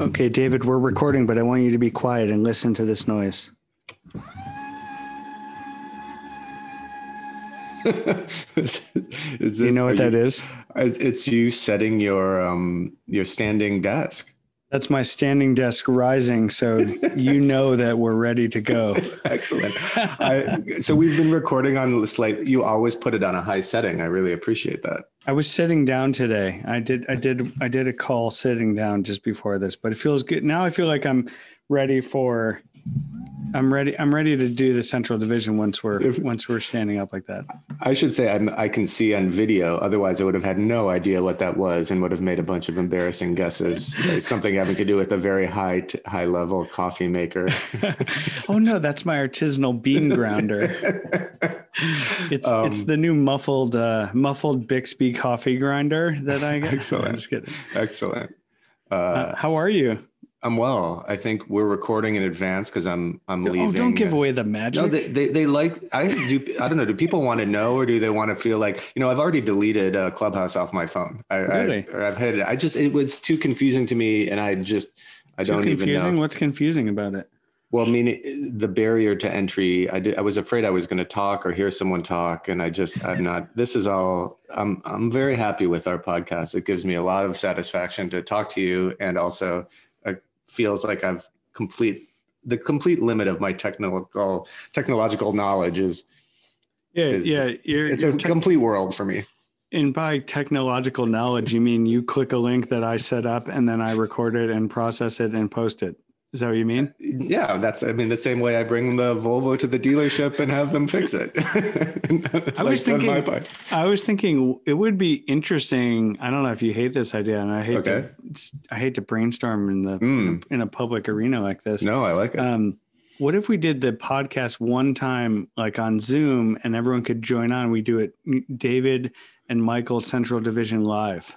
Okay, David, we're recording, but I want you to be quiet and listen to this noise. is, is you know what that you- is? It's it's you setting your um your standing desk. That's my standing desk rising, so you know that we're ready to go. Excellent. I, so we've been recording on this like you always put it on a high setting. I really appreciate that. I was sitting down today. I did I did I did a call sitting down just before this, but it feels good. Now I feel like I'm ready for I'm ready I'm ready to do the central division once we're If- once we're standing up like that. I should say I'm, I can see on video. Otherwise, I would have had no idea what that was and would have made a bunch of embarrassing guesses. Something having to do with a very high t- high level coffee maker. oh no, that's my artisanal bean grounder. It's Um, it's the new muffled uh, muffled Bixby coffee grinder that I got. Excellent. I'm just kidding. Excellent. Uh, Uh, how are you? I'm well. I think we're recording in advance because I'm I'm leaving. Oh, don't give away the magic. No, they, they, they like I do I don't know. Do people want to know or do they want to feel like you know? I've already deleted uh, Clubhouse off my phone. I, really? I, I've had it. I just it was too confusing to me, and I just I Too don't even know. What's confusing about it? Well, I mean, the barrier to entry. I did. I was afraid I was going to talk or hear someone talk, and I just I'm not. This is all. I'm I'm very happy with our podcast. It gives me a lot of satisfaction to talk to you, and also feels like I've complete the complete limit of my technical technological knowledge is Yeah, Is- yeah. You're, it's a te- complete world for me. and by technological knowledge, you mean you click a link that I set up and then I record it and process it and post it. Is that what you mean? Yeah, that's I mean the same way I bring the Volvo to the dealership and have them fix it. I was Like, on my thinking-. I was thinking it would be interesting. I don't know if you hate this idea, and I hate Okay. to I hate to brainstorm in the Mm. in a public arena like this. No, I like it. Um, what if we did the podcast one time, like on Zoom, and everyone could join on? We do it, David and Michael Central Division live.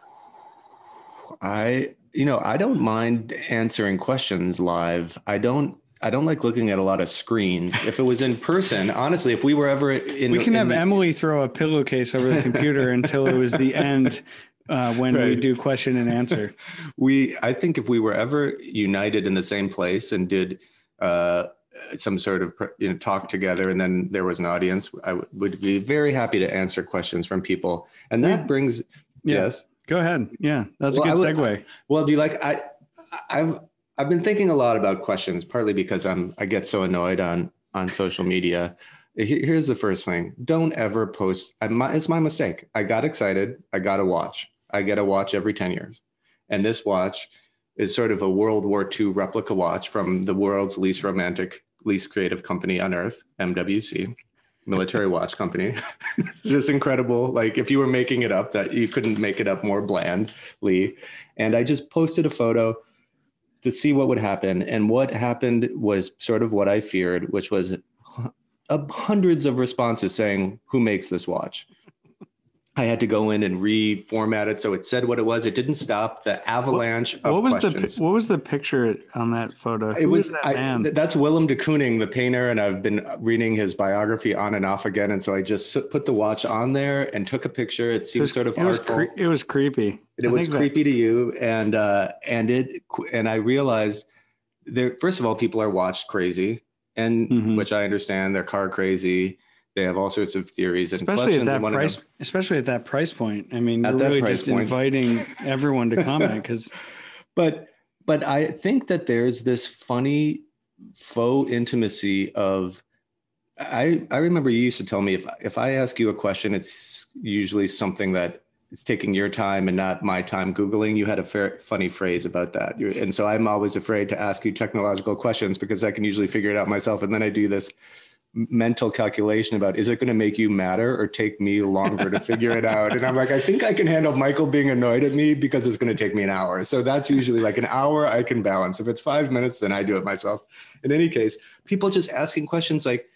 I you know I don't mind answering questions live. I don't I don't like looking at a lot of screens. If it was in person, honestly, if we were ever in, We can in have the- Emily throw a pillowcase over the computer until it was the end uh, when we do question and answer. we I think if we were ever united in the same place and did uh, some sort of you know talk together and then there was an audience, I w- would be very happy to answer questions from people. And that Yeah. brings Yeah. yes. Go ahead. Yeah, that's Well, a good would- segue. Well, do you like I I've I've been thinking a lot about questions, partly because I'm I get so annoyed on on social media. Here's the first thing: don't ever post. My, it's my mistake. I got excited. I got a watch. I get a watch every ten years, and this watch is sort of a World War II replica watch from the world's least romantic, least creative company on earth, MWC, military watch company. it's just incredible. Like if you were making it up, that you couldn't make it up more blandly. And I just posted a photo to see what would happen. And what happened was sort of what I feared, which was uh, hundreds of responses saying, "Who makes this watch?" I had to go in and reformat it so it said what it was. It didn't stop the avalanche of What was the questions. pi- what was the picture on that photo? It Who was that I, that's Willem de Kooning, the painter, and I've been reading his biography on and off again. And so I just put the watch on there and took a picture. It it seemed was, sort of it was, artful. cre- it was creepy. it I was think that- creepy to you, and uh, and it and I realized there. First of all, people are watched crazy, and Mhm. which I understand. They're car crazy. They have all sorts of theories and especially at that price especially at that price point i mean At you're really just point. inviting everyone to comment because but but I think that there's this funny faux intimacy of I I remember you used to tell me if if I ask you a question, it's usually something that it's taking your time and not my time googling. You had a fair, funny phrase about that, and so I'm always afraid to ask you technological questions because I can usually figure it out myself, and then I do this mental calculation about is it going to make you matter or take me longer to figure it out? And i'm like i think i can handle michael being annoyed at me because it's going to take me an hour. So that's usually like an hour i can balance. If it's five minutes then i do it myself. In any case people just asking questions like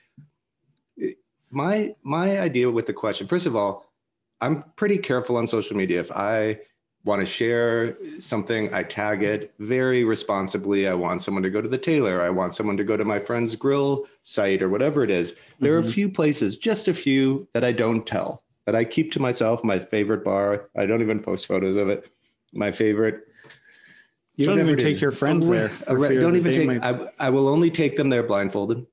my my idea with the question first of all i'm pretty careful on social media. If i want to share something, I tag it very responsibly. I want someone to go to the tailor. I want someone to go to my friend's grill site or whatever it is. There are a Mhm. few places, just a few, that I don't tell, that I keep to myself. My favorite bar, I don't even post photos of it. My favorite You don't even take your friends Oh, there. Don't even take. might- I, I will only take them there blindfolded,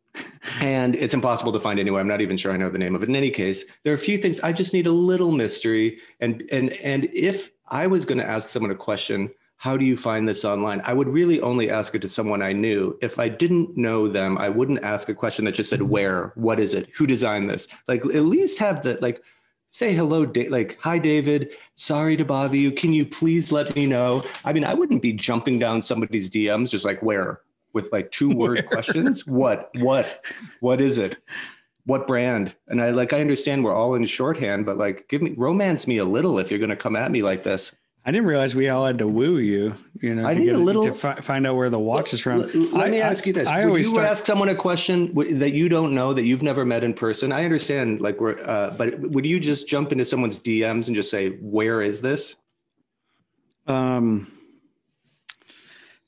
and it's impossible to find anywhere. I'm not even sure I know the name of it. In any case, there are a few things I just need a little mystery. And and and if I was going to ask someone a question, how do you find this online? I would really only ask it to someone I knew. If I didn't know them, I wouldn't ask a question that just said where, what is it, who designed this. Like at least have the like say hello da- like hi david. Sorry to bother you. Can you please let me know? I mean i wouldn't be jumping down somebody's dms just like where? with like two word questions. What what what is it what brand and i like i understand we're all in shorthand but like give me romance me a little if you're going to come at me like this I didn't realize we all had to woo you. You know, I to need a little- to fi- find out where the watch is from. L- l- let I- me ask you this I would always you start- ask someone a question that you don't know that you've never met in person i understand like we're uh, but would you just jump into someone's dms and just say where is this Um,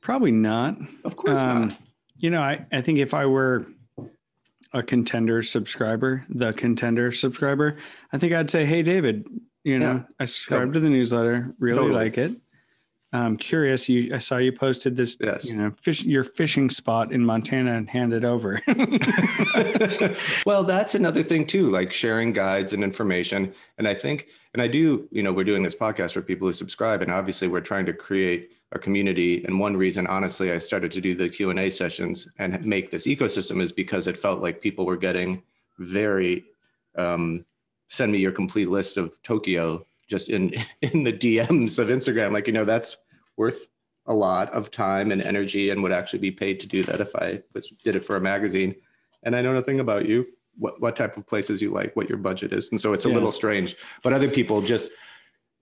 probably not. of course Um, not You know, I, I think if I were a contender subscriber, the contender subscriber, I think I'd say, Hey, David, you know, Yeah. I subscribe to the newsletter, really Totally. like it. I'm curious. You, I saw you posted this, Yes. you know, fish, your fishing spot in Montana and hand it over. well, that's another thing too, like sharing guides and information. And I think, and I do, you know, we're doing this podcast for people who subscribe, and obviously we're trying to create a community. And one reason, honestly, I started to do the Q and A sessions and make this ecosystem is because it felt like people were getting very, um, send me your complete list of Tokyo just in in the DMs of Instagram. Like, you know, that's worth a lot of time and energy and would actually be paid to do that if I was, did it for a magazine. And I know nothing about you, what, what type of places you like, what your budget is. And so it's a Yeah. little strange, but other people just,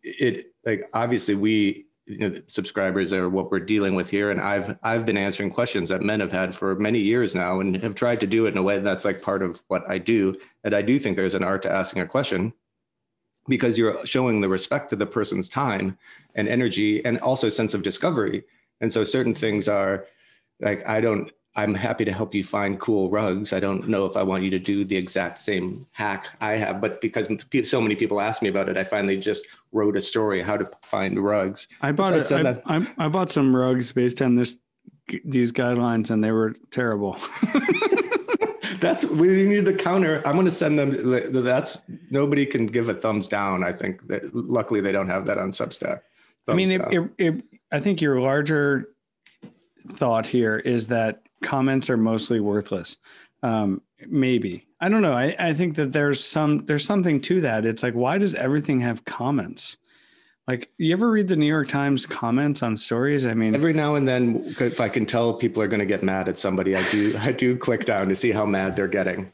it like, obviously we, you know, subscribers are what we're dealing with here. And I've, I've been answering questions that men have had for many years now and have tried to do it in a way that's like part of what I do. And I do think there's an art to asking a question because you're showing the respect to the person's time and energy and also sense of discovery. And so certain things are like, I don't, I'm happy to help you find cool rugs. I don't know if I want you to do the exact same hack I have, but because so many people ask me about it, I finally just wrote a story how to find rugs. I bought I it. said I, that- I, I bought some rugs based on this these guidelines, and they were terrible. That's we need the counter. I'm going to send them. That's nobody can give a thumbs down. I think that luckily they don't have that on Substack. I mean, it, it, it, I think your larger thought here is that comments are mostly worthless. Um, maybe I don't know. I, I think that there's some there's something to that. It's like why does everything have comments? Like you ever read the New York Times comments on stories? I mean, Every now and then, if I can tell people are going to get mad at somebody, I do. I do click down to see how mad they're getting.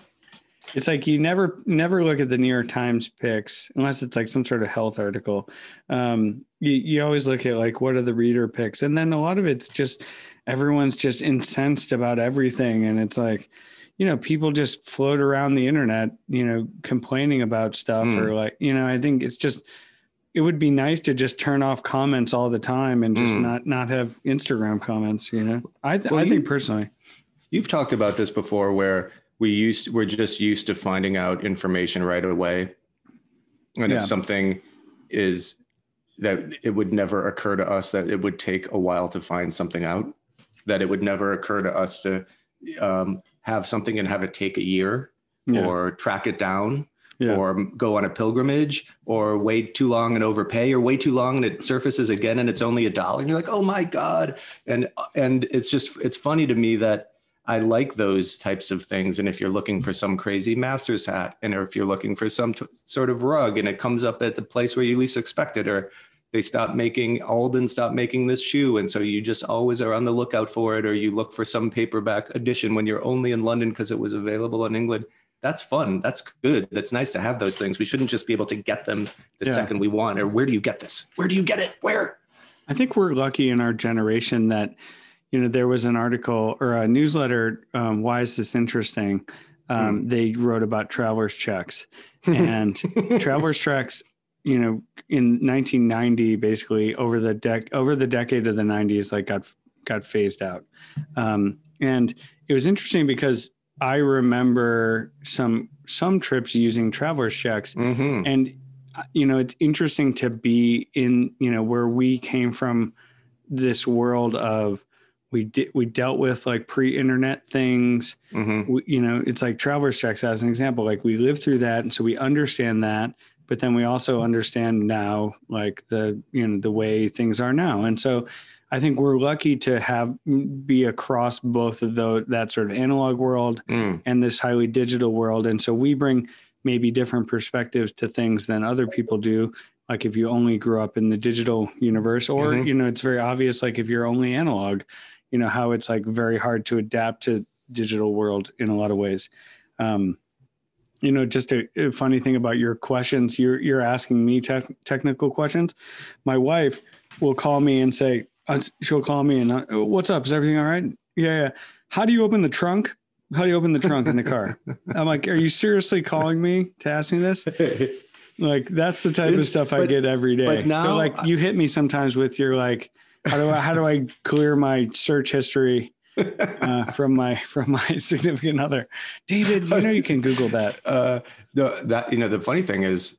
It's like you never never look at the New York Times picks unless it's like some sort of health article. Um, you you always look at like what are the reader picks, and then a lot of it's just everyone's just incensed about everything, and it's like you know people just float around the internet, you know, complaining about stuff Mm. or like you know I think it's just it would be nice to just turn off comments all the time and just Mm. not not have Instagram comments. You know, I th- Well, I you- think personally. You've talked about this before, where we used we're just used to finding out information right away, and Yeah. if something is that it would never occur to us that it would take a while to find something out, that it would never occur to us to um, have something and have it take a year Yeah. or track it down Yeah. or go on a pilgrimage or wait too long and overpay or wait too long and it surfaces again and it's only a dollar and you're like oh my god and and it's just it's funny to me that i like those types of things and if you're looking for some crazy master's hat and or if you're looking for some t- sort of rug and it comes up at the place where you least expect it or they stop making alden stop making this shoe and so you just always are on the lookout for it or you look for some paperback edition when you're only in london because it was available in england that's fun. That's good. That's nice to have those things. We shouldn't just be able to get them the Yeah. second we want. Or where do you get this? Where do you get it? Where? I think we're lucky in our generation that, you know, there was an article or a newsletter. Um, Why is this interesting? Um, They wrote about travelers checks and travelers checks. You know, in 1990, basically over the dec over the decade of the 90s, like got got phased out. Um, and it was interesting because I remember some some trips using travelers checks hmm and you know it's interesting to be in you know where we came from this world of we did we dealt with like pre-internet things. Mhm. We, you know, it's like traveler's checks as an example. Like we lived through that, and so we understand that. But then we also understand now, like the you know the way things are now, and so I think we're lucky to have be across both of those that sort of analog world Mm. and this highly digital world. And so we bring maybe different perspectives to things than other people do. Like if you only grew up in the digital universe, or, Mhm. you know, it's very obvious, like if you're only analog, you know, how it's like very hard to adapt to digital world in a lot of ways. Um, you know, just a, a funny thing about your questions, you're, you're asking me tech technical questions. My wife will call me and say, uh, she'll call me and uh, what's up? Is everything all right? Yeah, yeah. How do you open the trunk? How do you open the trunk in the car? I'm like, are you seriously calling me to ask me this? Like, that's the type of It's- stuff I get every day. but now- so, like, you hit me sometimes with your like, how do I how do I clear my search history uh, from my from my significant other? David, you know you can Google that. uh, the, that you know the funny thing is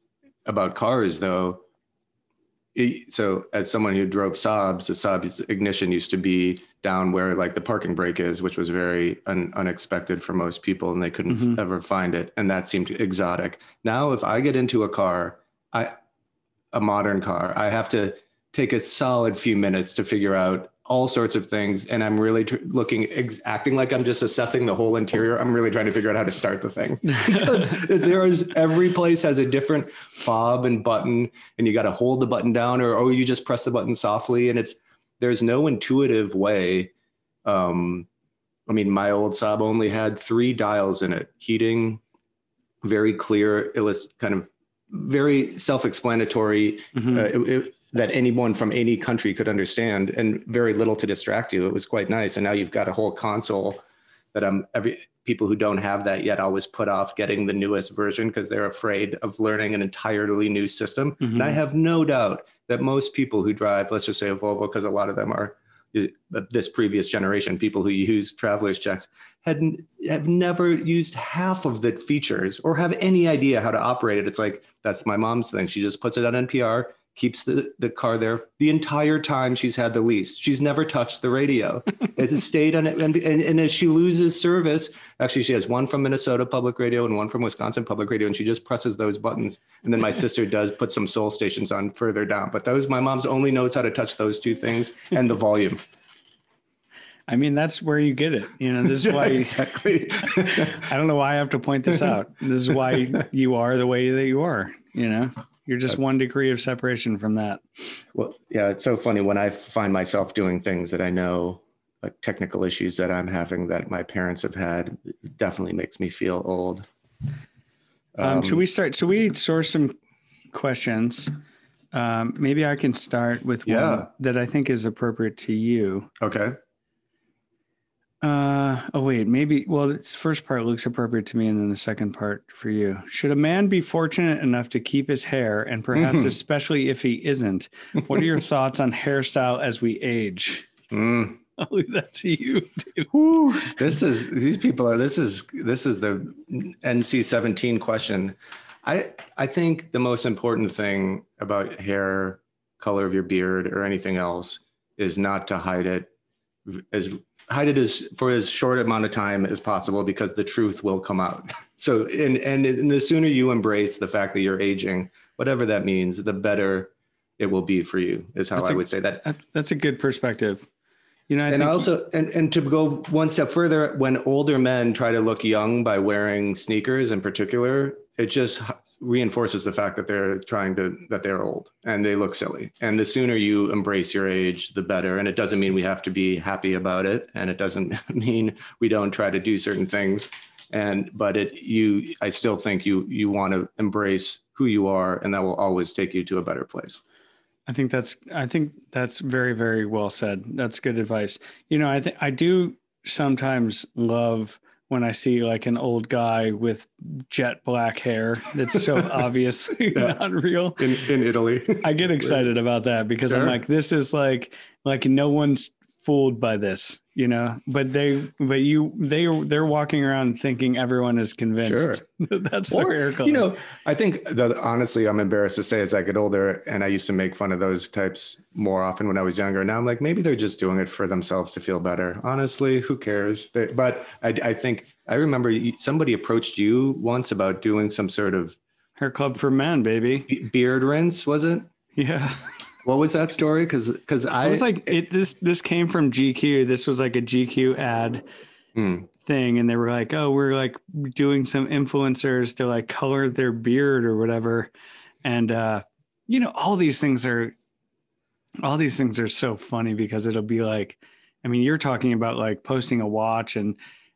about cars though it- so as someone who drove Saabs, the Saab's ignition used to be down where like the parking brake is, which was very un- unexpected for most people, and they couldn't Mhm. ever find it, and that seemed exotic. Now, if I get into a car, I a modern car, I have to take a solid few minutes to figure out all sorts of things, and I'm really tr- looking, ex- acting like I'm just assessing the whole interior. I'm really trying to figure out how to start the thing because there is every place has a different fob and button and you got to hold the button down or or you just press the button softly and it's there's no intuitive way um i mean my old Saab only had three dials in it heating very clear it was kind of very self-explanatory Mhm. uh, it- it- that anyone from any country could understand and very little to distract you. It was quite nice. And now you've got a whole console that i'm every people who don't have that yet always put off getting the newest version because they're afraid of learning an entirely new system. And i Mhm. have no doubt that most people who drive let's just say a volvo because a lot of them are uh, this previous generation people who use travelers checks had have never used half of the features or have any idea how to operate it. It's like that's my mom's thing. She just puts it on npr keeps the, the car there the entire time she's had the lease. She's never touched the radio. it has stayed on it. And, and, and as she loses service, actually, she has one from Minnesota Public Radio and one from Wisconsin Public Radio, and she just presses those buttons. And then my sister does put some soul stations on further down. But those, my mom's only knows how to touch those two things and the volume. I mean, that's where you get it. You know, this is why exactly. I don't know why I have to point this out. This is why you are the way that you are. You know, you're just That's- one degree of separation from that. Well, yeah, it's so funny when I find myself doing things that I know, like technical issues that I'm having that my parents have had, definitely makes me feel old. Um, should we start? So we source some questions. Um, maybe I can start with one that I think is appropriate to you. Okay. Uh, oh wait, maybe. Well, this first part looks appropriate to me, and then the second part for you. Should a man be fortunate enough to keep his hair, and perhaps Mhm. especially if he isn't? What are your thoughts on hairstyle as we age? Mm. I'll leave that to you. This is these people are this is this is the NC seventeen question. I I think the most important thing about hair, color of your beard, or anything else is not to hide it as hide it as for as short amount of time as possible because the truth will come out. So and and, and the sooner you embrace the fact that you're aging, whatever that means, the better it will be for you. Is how That's I a- would say that That, that's a good perspective. You know, I and think also and, and to go one step further when older men try to look young by wearing sneakers in particular it just reinforces the fact that they're trying to that they're old and they look silly. And the sooner you embrace your age the better. And it doesn't mean we have to be happy about it. And it doesn't mean we don't try to do certain things. And but it you i still think you you want to embrace who you are and that will always take you to a better place. I think that's I think that's very very well said. That's good advice. You know, I think I do sometimes love when I see like an old guy with jet black hair that's so obviously Yeah. not real. in in italy I get excited about that because I'm like, this is like like no one's fooled by this, you know. But they, but you, they, they're walking around thinking everyone is convinced. Sure. That's or, their hair color. You know, I think that honestly, I'm embarrassed to say as I get older, and I used to make fun of those types more often when I was younger. Now I'm like, maybe they're just doing it for themselves to feel better. Honestly, who cares? They, but I, I think I remember somebody approached you once about doing some sort of hair club for men, baby. beard rinse, was it? Yeah. What was that story? Because because I it was like it this this came from GQ. This was like a GQ ad hmm. thing, and they were like, "Oh, we're like doing some influencers to like color their beard or whatever," and uh, you know, all these things are all these things are so funny because it'll be like, I mean, you're talking about like posting a watch and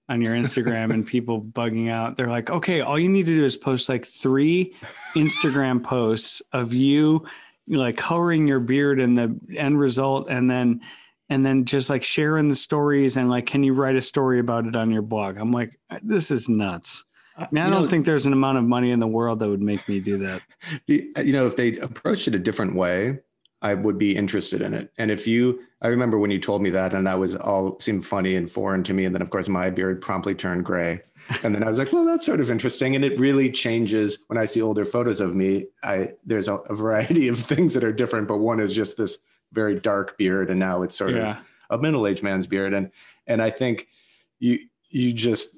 on your Instagram and people bugging out. They're like, okay, all you need to do is post like three Instagram posts of you like coloring your beard and the end result and then and then just like sharing the stories and like can you write a story about it on your blog i'm like this is nuts uh, I, mean, I don't know, think there's an amount of money in the world that would make me do that. The, uh, you know, if they approached it a different way, I would be interested in it. And if you, I remember when you told me that, and that was all seemed funny and foreign to me. And then, of course, my beard promptly turned gray and then I was like, well, that's sort of interesting. And it really changes when I see older photos of me. I there's a, a variety of things that are different, but one is just this very dark beard, and now it's sort yeah. of a middle-aged man's beard. And and I think you you just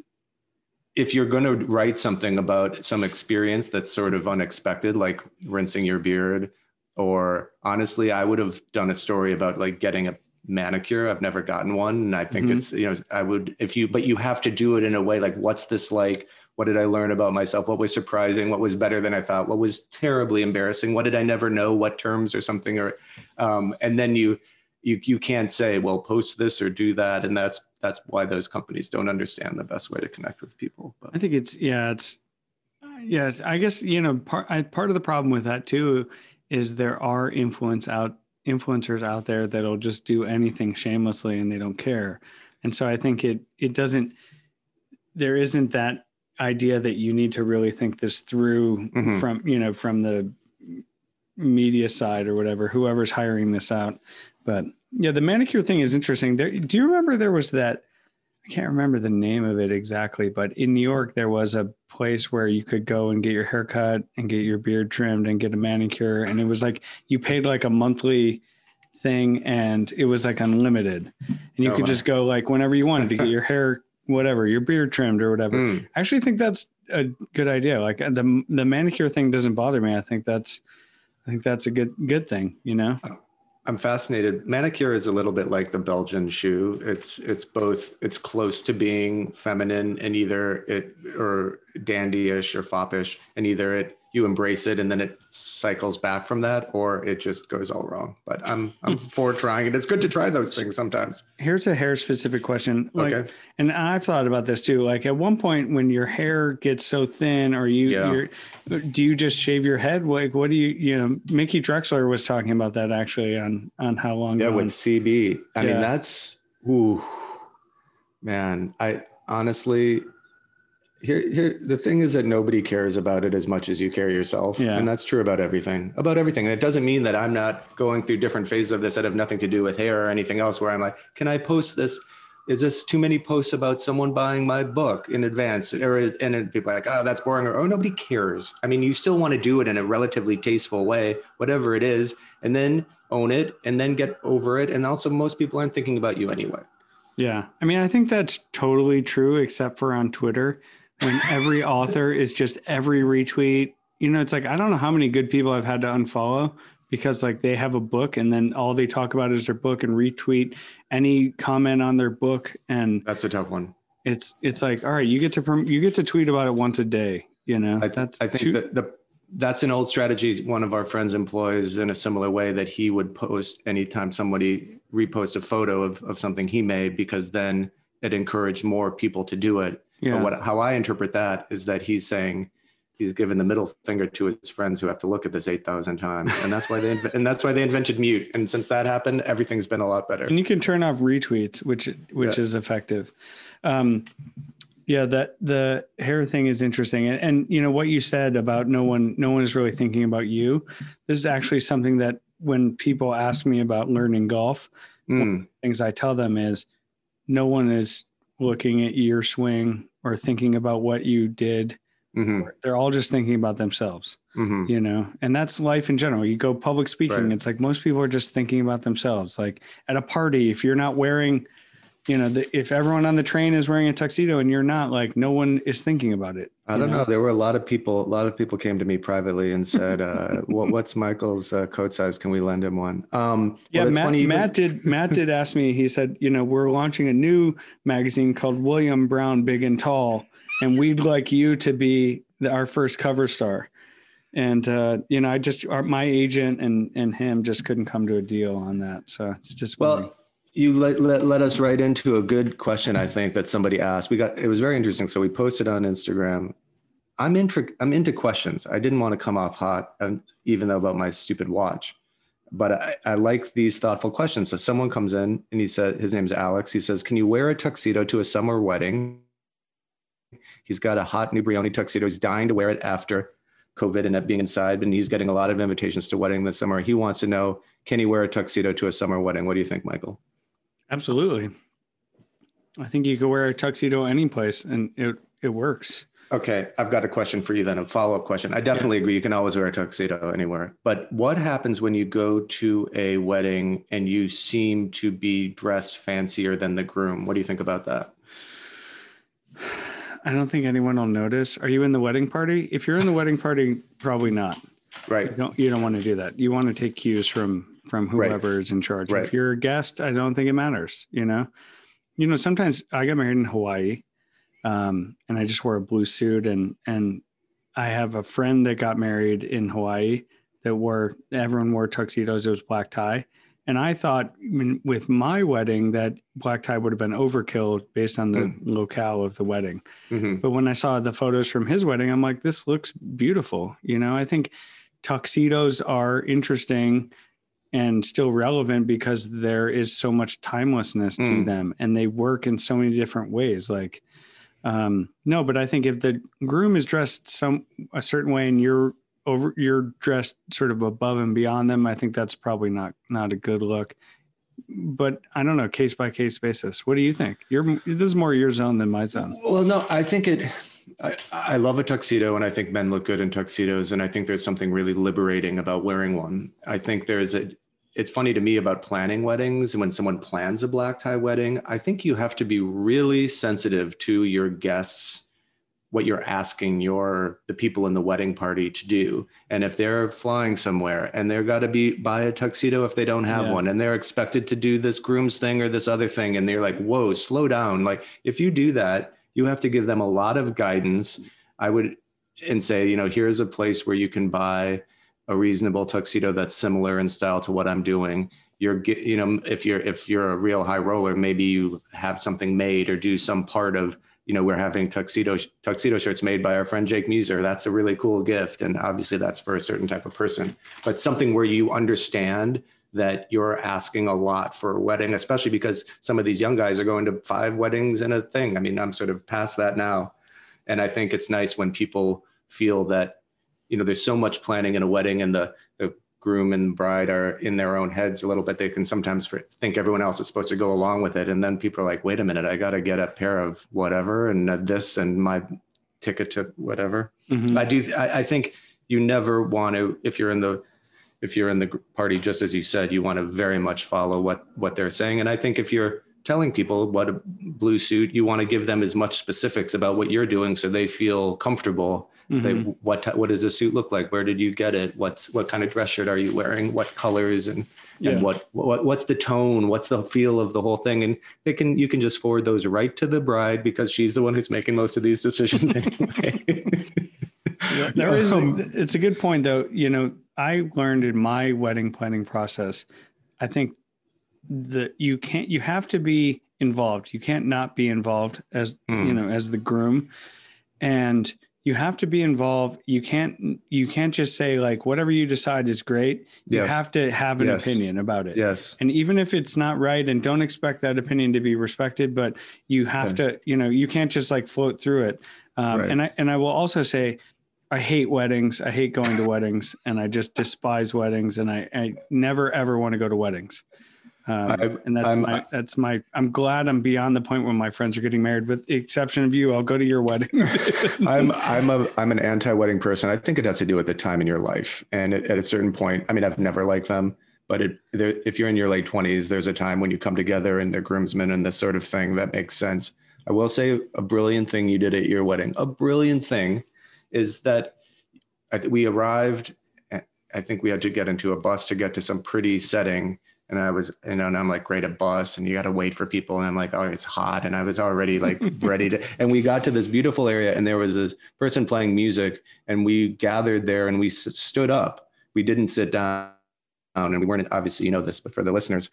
if you're going to write something about some experience that's sort of unexpected, like rinsing your beard, or honestly, I would have done a story about like getting a manicure. I've never gotten one. And I think mm-hmm. it's, you know, I would, if you, but you have to do it in a way like, what's this like? What did I learn about myself? What was surprising? What was better than I thought? What was terribly embarrassing? What did I never know? What terms or something? Or, um, and then you, you, you can't say, well, post this or do that. And that's, that's why those companies don't understand the best way to connect with people. But. I think it's, yeah, it's, yeah, I guess, you know, part, I, part of the problem with that too is there are influence out influencers out there that'll just do anything shamelessly and they don't care. And so I think it it doesn't there isn't that idea that you need to really think this through mm-hmm. from you know from the media side or whatever whoever's hiring this out but yeah the manicure thing is interesting there do you remember there was that can't remember the name of it exactly, but in New York, there was a place where you could go and get your hair cut and get your beard trimmed and get a manicure. And it was like you paid like a monthly thing and it was like unlimited. And you oh, could wow. just go like whenever you wanted to get your hair, whatever, your beard trimmed or whatever. Mm. I actually think that's a good idea. Like the the manicure thing doesn't bother me. I think that's I think that's a good good thing, you know? I'm fascinated. Manicure is a little bit like the Belgian shoe. It's it's both it's close to being feminine and either it or dandyish or foppish, and either it you embrace it and then it cycles back from that or it just goes all wrong but i'm i'm for trying it it's good to try those things sometimes here's a hair specific question like, okay and i've thought about this too like at one point when your hair gets so thin or you yeah. do you just shave your head like what do you you know mickey drexler was talking about that actually on on how long yeah gone. with cb i yeah. mean that's ooh man i honestly here here the thing is that nobody cares about it as much as you care yourself. Yeah. and that's true about everything about everything. And it doesn't mean that i'm not going through different phases of this that have nothing to do with hair or anything else where i'm like can i post this? Is this too many posts about someone buying my book in advance? Or and people are like oh that's boring or oh nobody cares. I mean you still want to do it in a relatively tasteful way whatever it is and then own it and then get over it. And also most people aren't thinking about you anyway. Yeah. I mean i think that's totally true except for on twitter when every author is just every retweet. You know, it's like I don't know how many good people I've had to unfollow because like they have a book and then all they talk about is their book and retweet any comment on their book and that's a tough one. It's it's like all right, you get to you get to tweet about it once a day. You know, I, that's I think too- that the that's an old strategy one of our friends employs in a similar way that he would post anytime somebody repost a photo of, of something he made because then it encouraged more people to do it yeah. But what how I interpret that is that he's saying he's given the middle finger to his friends who have to look at this 8000 times and that's why they and that's why they invented mute and since that happened everything's been a lot better and you can turn off retweets which which yeah. is effective um, yeah that the hair thing is interesting and, and you know what you said about no one no one is really thinking about you this is actually something that when people ask me about learning golf Mm. things I tell them is no one is looking at your swing or thinking about what you did. hmm They're all just thinking about themselves, hmm you know, and that's life in general. You go public speaking, Right. it's like most people are just thinking about themselves. Like at a party, if you're not wearing, you know, the, if everyone on the train is wearing a tuxedo and you're not, like no one is thinking about it. I don't know. There were a lot of people. A lot of people came to me privately and said, uh, what, "What's Michael's uh, coat size? Can we lend him one?" Um, Yeah, well, Matt, funny, even- did. Matt did ask me. He said, you know, we're launching a new magazine called William Brown Big and Tall, and we'd like you to be the, our first cover star. And uh, you know, I just our, my agent and and him just couldn't come to a deal on that. So it's just Well, you let, let, let us right into a good question, I think, that somebody asked. We got it was very interesting. So we posted on Instagram. I'm into I'm into questions. I didn't want to come off hot, um, even though about my stupid watch. But I, I like these thoughtful questions. So someone comes in and he said his name's Alex. He says, "Can you wear a tuxedo to a summer wedding?" He's got a hot new Brioni tuxedo. He's dying to wear it after COVID and being inside, and he's getting a lot of invitations to wedding this summer. He wants to know, can he wear a tuxedo to a summer wedding? What do you think, Michael? Absolutely. I think you could wear a tuxedo any place, and it it works. Okay, I've got a question for you then, a follow up question. I definitely agree. You can always wear a tuxedo anywhere. But what happens when you go to a wedding and you seem to be dressed fancier than the groom? What do you think about that? I don't think anyone will notice. Are you in the wedding party? If you're in the wedding party, probably not. Right. You don't, you don't want to do that. You want to take cues from from Right. whoever is in charge. Right. If you're a guest, I don't think it matters. You know, you know. Sometimes I got married in Hawaii, um, and I just wore a blue suit, and and I have a friend that got married in Hawaii that wore everyone wore tuxedos. It was black tie, and I thought I mean, with my wedding that black tie would have been overkill based on the locale of the wedding. hmm But when I saw the photos from his wedding, I'm like, this looks beautiful. You know, I think tuxedos are interesting and still relevant because there is so much timelessness to Mm. them and they work in so many different ways. Like, um, no, but I think if the groom is dressed some a certain way and you're over, you're dressed sort of above and beyond them, I think that's probably not not a good look. But I don't know, case by case basis. What do you think? You're this is more your zone than my zone. Well, no, I think it. I, I love a tuxedo, and I think men look good in tuxedos, and I think there's something really liberating about wearing one. I think there's a. It's funny to me about planning weddings. And when someone plans a black tie wedding, I think you have to be really sensitive to your guests, what you're asking your the people in the wedding party to do, and if they're flying somewhere and they're got to be buy a tuxedo if they don't have Yeah. one, and they're expected to do this groom's thing or this other thing, and they're like, "Whoa, slow down!" Like if you do that you have to give them a lot of guidance. I would and say, you know, here's a place where you can buy a reasonable tuxedo that's similar in style to what I'm doing. You're, you know, if you're if you're a real high roller, maybe you have something made or do some part of, you know, we're having tuxedo tuxedo shirts made by our friend Jake Mueser. That's a really cool gift, and obviously that's for a certain type of person. But something where you understand that you're asking a lot for a wedding, especially because some of these young guys are going to five weddings and a thing. I mean, I'm sort of past that now. And I think it's nice when people feel that, you know, there's so much planning in a wedding and the, the groom and bride are in their own heads a little bit. They can sometimes think everyone else is supposed to go along with it. And then people are like, wait a minute, I got to get a pair of whatever and this and my ticket to whatever. Mhm. I do. I, I think you never want to if you're in the if you're in the party, just as you said, you want to very much follow what what they're saying. And I think if you're telling people what a blue suit, you want to give them as much specifics about what you're doing so they feel comfortable. Mhm. They, what what does this suit look like? Where did you get it? What's what kind of dress shirt are you wearing? What colors and Yeah. and what what what's the tone? What's the feel of the whole thing? And they can you can just forward those right to the bride because she's the one who's making most of these decisions anyway. There is. Um, it's a good point, though. You know, I learned in my wedding planning process. I think that you can't. You have to be involved. You can't not be involved as Mm. you know as the groom, and you have to be involved. You can't. You can't just say like whatever you decide is great. You Yes. have to have an Yes. opinion about it. yes. And even if it's not right, and don't expect that opinion to be respected, but you have Yes. to, you know, you can't just like float through it. Um, Right. And I and I will also say, I hate weddings. I hate going to weddings, and I just despise weddings, and I, I never ever want to go to weddings. Um, I- and that's I'm- my that's my I'm glad I'm beyond the point where my friends are getting married. With the exception of you, I'll go to your wedding. I'm I'm a I'm an anti-wedding person. I think it has to do with the time in your life, and at, at a certain point, I mean, I've never liked them, but it, there, if you're in your late twenties, there's a time when you come together and the groomsmen and this sort of thing that makes sense. I will say a brilliant thing you did at your wedding. A brilliant thing is that we arrived. I think we had to get into a bus to get to some pretty setting. And I was, you know, and I'm like, great, a bus, and you got to wait for people. And I'm like, oh, it's hot. And I was already like ready to. And we got to this beautiful area, and there was this person playing music, and we gathered there and we s- stood up. We didn't sit down, and we weren't obviously, you know this, but for the listeners,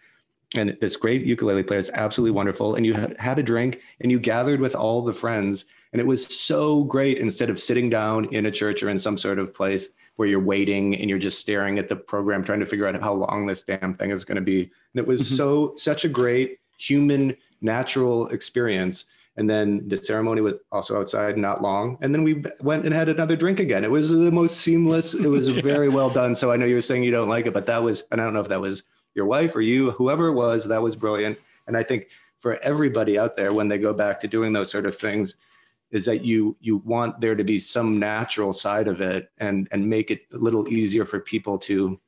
and this great ukulele player is absolutely wonderful. And you had- had a drink, and you gathered with all the friends, and it was so great. Instead of sitting down in a church or in some sort of place where you're waiting and you're just staring at the program trying to figure out how long this damn thing is going to be and it was Mhm. so such a great human natural experience and then the ceremony was also outside not long and then we went and had another drink again it was the most seamless it was Yeah. very well done so i know you were saying you don't like it but that was and i don't know if that was your wife or you whoever it was that was brilliant and i think for everybody out there when they go back to doing those sort of things is that you you want there to be some natural side of it and and make it a little easier for people to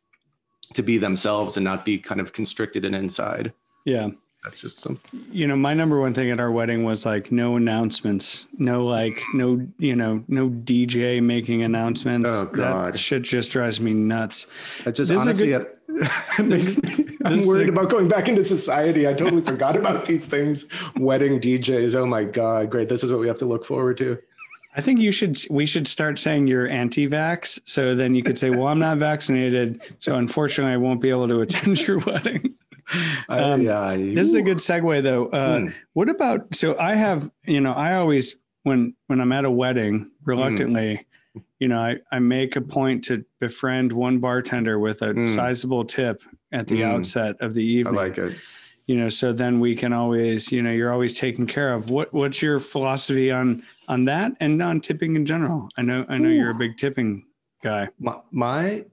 to be themselves and not be kind of constricted and inside yeah. That's just some you know my number one thing at our wedding was like no announcements. No like no you know no dj making announcements. Oh, God. that shit just drives me nuts. It just This honestly good- it uh, makes me, i'm worried a- about going back into society. I totally forgot about these things. Wedding djs oh my god. Great. This is what we have to look forward to. I think you should we should start saying you're anti-vax. So then you could say well i'm not vaccinated so unfortunately i won't be able to attend your wedding I- Um, yeah this is a good segue though. Uh, Hmm. what about so i have you know i always when when i'm at a wedding reluctantly you know I, I make a point to befriend one bartender with a Mm. sizable tip at the Mm. outset of the evening. i like it. You know so then we can always you know you're always taken care of. What what's your philosophy on on that and on tipping in general? I know i know you're a big tipping guy. My, my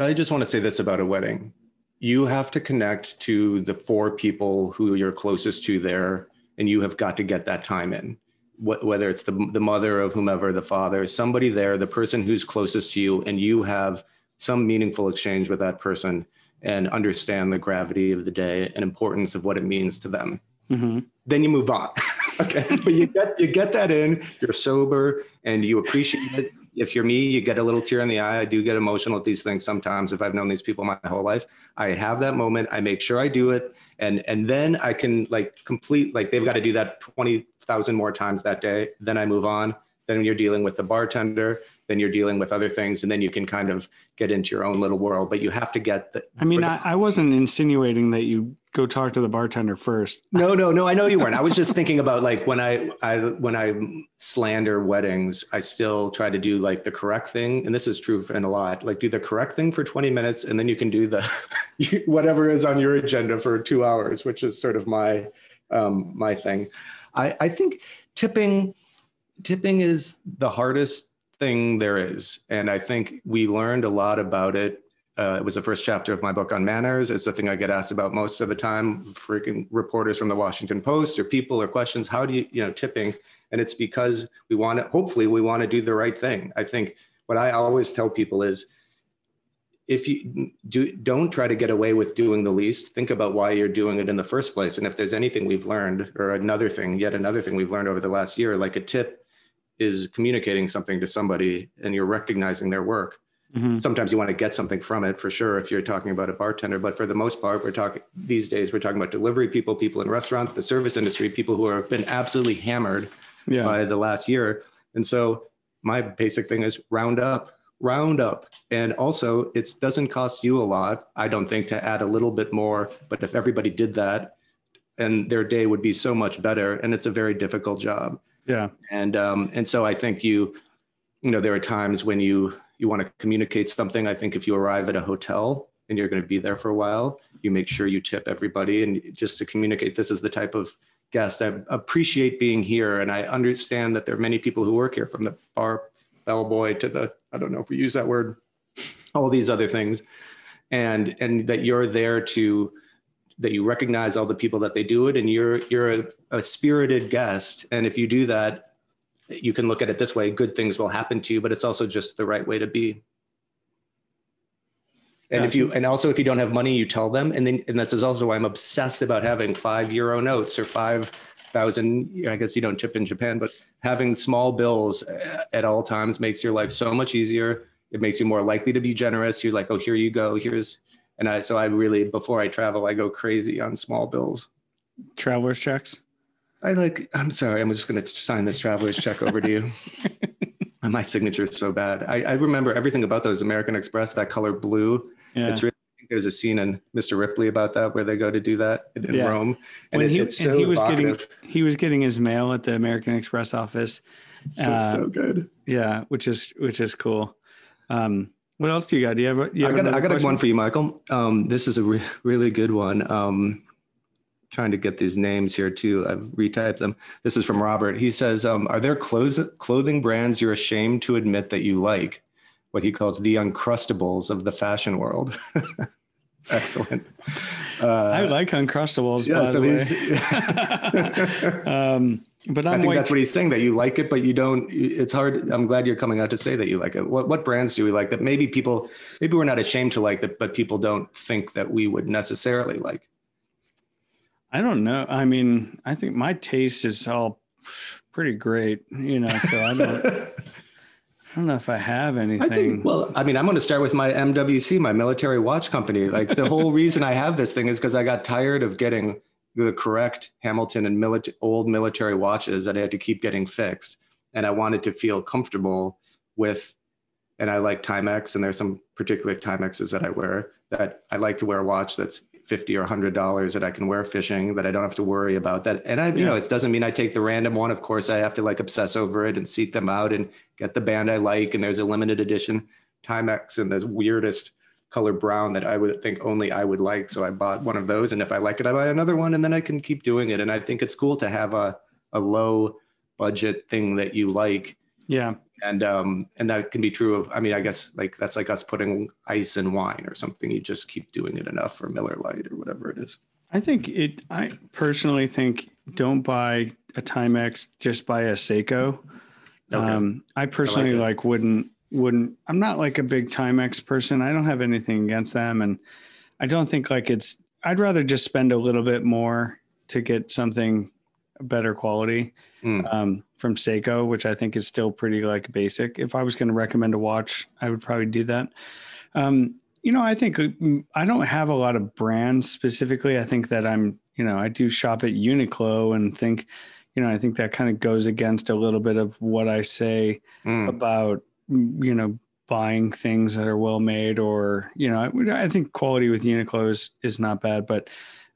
i just want to say this about a wedding you have to connect to the four people who you're closest to there and you have got to get that time in Wh- whether it's the, the mother of whomever the father somebody there the person who's closest to you and you have some meaningful exchange with that person and understand the gravity of the day and importance of what it means to them Mhm. then you move on. okay. But you get you get that in, you're sober and you appreciate it. If you're me, you get a little tear in the eye. I do get emotional at these things sometimes. If I've known these people my whole life, I have that moment. I make sure I do it. And and then I can like complete like they've got to do that 20,000 more times that day. Then I move on. Then you're dealing with the bartender, then you're dealing with other things, and then you can kind of get into your own little world. But you have to get the i mean I, I wasn't insinuating that you go talk to the bartender first No, no, no. I know you weren't. I was just thinking about like when I, I when I slander weddings, I still try to do like the correct thing, and this is true in a lot. Like do the correct thing for twenty minutes, and then you can do the whatever is on your agenda for two hours, which is sort of my um, my thing. I, I think tipping tipping is the hardest thing there is, and I think we learned a lot about it uh, it was the first chapter of my book on manners. It's the thing I get asked about most of the time. Freaking reporters from the Washington Post or people or questions. How do you, you know, tipping? And it's because we want to. Hopefully, we want to do the right thing. I think what I always tell people is, if you do, don't try to get away with doing the least. Think about why you're doing it in the first place. And if there's anything we've learned, or another thing, yet another thing we've learned over the last year, like a tip is communicating something to somebody, and you're recognizing their work. Mhm. sometimes you want to get something from it for sure if you're talking about a bartender but for the most part we're talking these days we're talking about delivery people people in restaurants the service industry people who have been absolutely hammered yeah. by the last year. And so my basic thing is round up round up. And also it doesn't cost you a lot i don't think to add a little bit more but if everybody did that and their day would be so much better and it's a very difficult job yeah. And um, and so I think you, you know, there are times when you you want to communicate something. I think if you arrive at a hotel and you're going to be there for a while, you make sure you tip everybody. And just to communicate this is the type of guest. I appreciate being here, and I understand that there are many people who work here, from the bar bellboy to the I don't know if we use that word, all these other things, and and that you're there to that you recognize all the people that they do it and you're you're a, a spirited guest. And if you do that you can look at it this way good things will happen to you but it's also just the right way to be. And if you and also if you don't have money you tell them. And then and that's also why i'm obsessed about having five euro notes or five thousand i guess you don't tip in japan but having small bills at all times makes your life so much easier. It makes you more likely to be generous. You're like oh here you go. Here's and i so i really before i travel i go crazy on small bills traveler's checks i like i'm sorry i'm just going to sign this traveler's check over to you my signature is so bad I, I remember everything about those american express that color blue yeah. It's really there's a scene in Mr. Ripley about that where they go to do that in, yeah. Rome, and it, he, it's so he was evocative. getting he was getting his mail at the American Express office. So, uh, so good. Yeah, which is which is cool. Um, what else do you got? Do you have? You have I got I got question? one for you, Michael. Um, this is a re- really good one. Um, trying to get these names here too. I've retyped them. This is from Robert. He says, um, "Are there clothes clothing brands you're ashamed to admit that you like?" what he calls the uncrustables of the fashion world. Excellent. Uh, I like uncrustables. Yeah. so the these. um, but I'm i think that's what he's saying that you like it, but you don't. It's hard. I'm glad you're coming out to say that you like it. What what brands do we like that maybe people maybe we're not ashamed to like that, but people don't think that we would necessarily like. I don't know. I mean, I think my taste is all pretty great, you know. So I don't. I don't know if I have anything. I think, well, I mean, I'm going to start with my MWC, my military watch company. Like the whole reason I have this thing is because I got tired of getting the correct Hamilton and milita- old military watches that I had to keep getting fixed. And I wanted to feel comfortable with, and I like Timex, and there's some particular Timexes that I wear that I like to wear a watch that's 50 or 100 dollars that I can wear fishing that I don't have to worry about that. And I, you know, it doesn't mean I take the random one. Of course, I have to like obsess over it and seek them out and get the band I like. And there's a limited edition Timex and the weirdest color brown that I would think only I would like. So I bought one of those. And if I like it, I buy another one and then I can keep doing it. And I think it's cool to have a, a low budget thing that you like. Yeah and um and that can be true of i mean i guess like that's like us putting ice in wine or something you just keep doing it enough for miller lite or whatever it is i think it i personally think don't buy a timex just buy a seiko okay. um i personally I like, like wouldn't wouldn't i'm not like a big timex person i don't have anything against them and i don't think like it's i'd rather just spend a little bit more to get something better quality mm. um, from Seiko, which I think is still pretty like basic. If I was going to recommend a watch, I would probably do that. Um, you know, I think mm, I don't have a lot of brands specifically. I think that I'm, you know, I do shop at Uniqlo and think, you know, I think that kind of goes against a little bit of what I say mm. about, you know, buying things that are well made or, you know, I, I think quality with Uniqlo is, is not bad, but,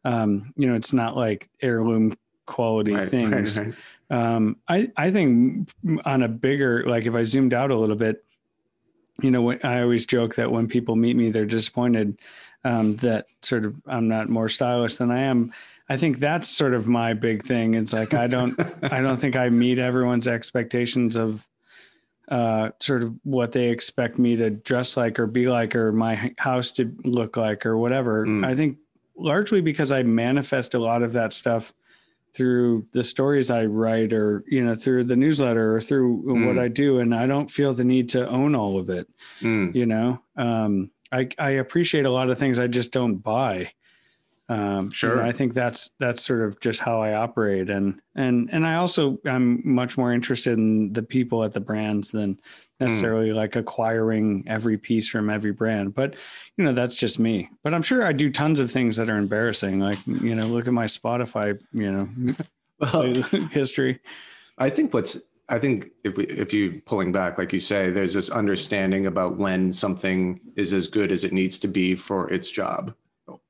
um, you know, it's not like heirloom quality right, things. Right, right. Um, I I think on a bigger like if I zoomed out a little bit, you know, I always joke that when people meet me, they're disappointed um, that sort of I'm not more stylish than I am. I think that's sort of my big thing. It's like I don't I don't think I meet everyone's expectations of uh, sort of what they expect me to dress like or be like or my house to look like or whatever. Mm. I think largely because I manifest a lot of that stuff through the stories I write or you know through the newsletter or through mm. what I do and I don't feel the need to own all of it mm. you know um, I I appreciate a lot of things I just don't buy um, sure. I think that's that's sort of just how I operate. And and and I also I'm much more interested in the people at the brands than Hmm. necessarily mm. like acquiring every piece from every brand. But you know that's just me. But i'm sure i do tons of things that are embarrassing like you know look at my spotify you know well, history. I think what's i think if we if you pulling back like you say there's this understanding about when something is as good as it needs to be for its job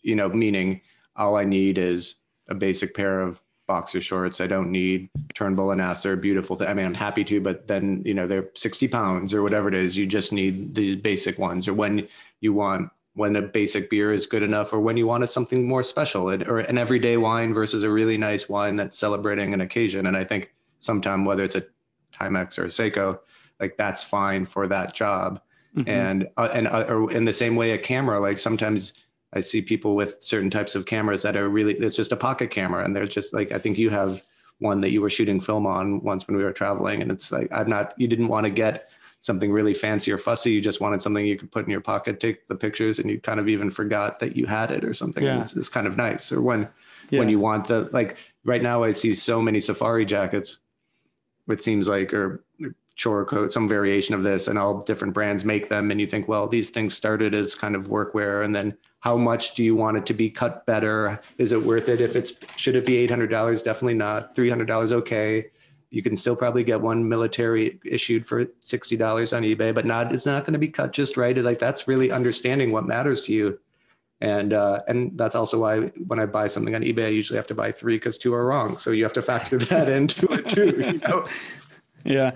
you know meaning all i need is a basic pair of boxer shorts. I don't need Turnbull and Asser, beautiful thing. I mean, I'm happy to, but then, you know, they're 60 pounds or whatever it is. You just need these basic ones or when you want, when a basic beer is good enough or when you want something more special or an everyday wine versus a really nice wine that's celebrating an occasion. And I think sometime, whether it's a Timex or a Seiko, like that's fine for that job. Mm-hmm. And, uh, and, uh, or in the same way, a camera, like sometimes I see people with certain types of cameras that are really it's just a pocket camera and they're just like I think you have one that you were shooting film on once when we were traveling and it's like I'm not you didn't want to get something really fancy or fussy you just wanted something you could put in your pocket take the pictures and you kind of even forgot that you had it or something Yeah. it's, it's kind of nice or when Yeah. when you want the like right now I see so many safari jackets it seems like or chore coat some variation of this and all different brands make them and you think well these things started as kind of workwear and then how much do you want it to be cut better is it worth it if it's should it be $800 definitely not $300 okay you can still probably get one military issued for $60 on ebay but not it's not going to be cut just right like that's really understanding what matters to you and uh, and that's also why when I buy something on eBay, I usually have to buy three because two are wrong. So you have to factor that into it too. You know? Yeah,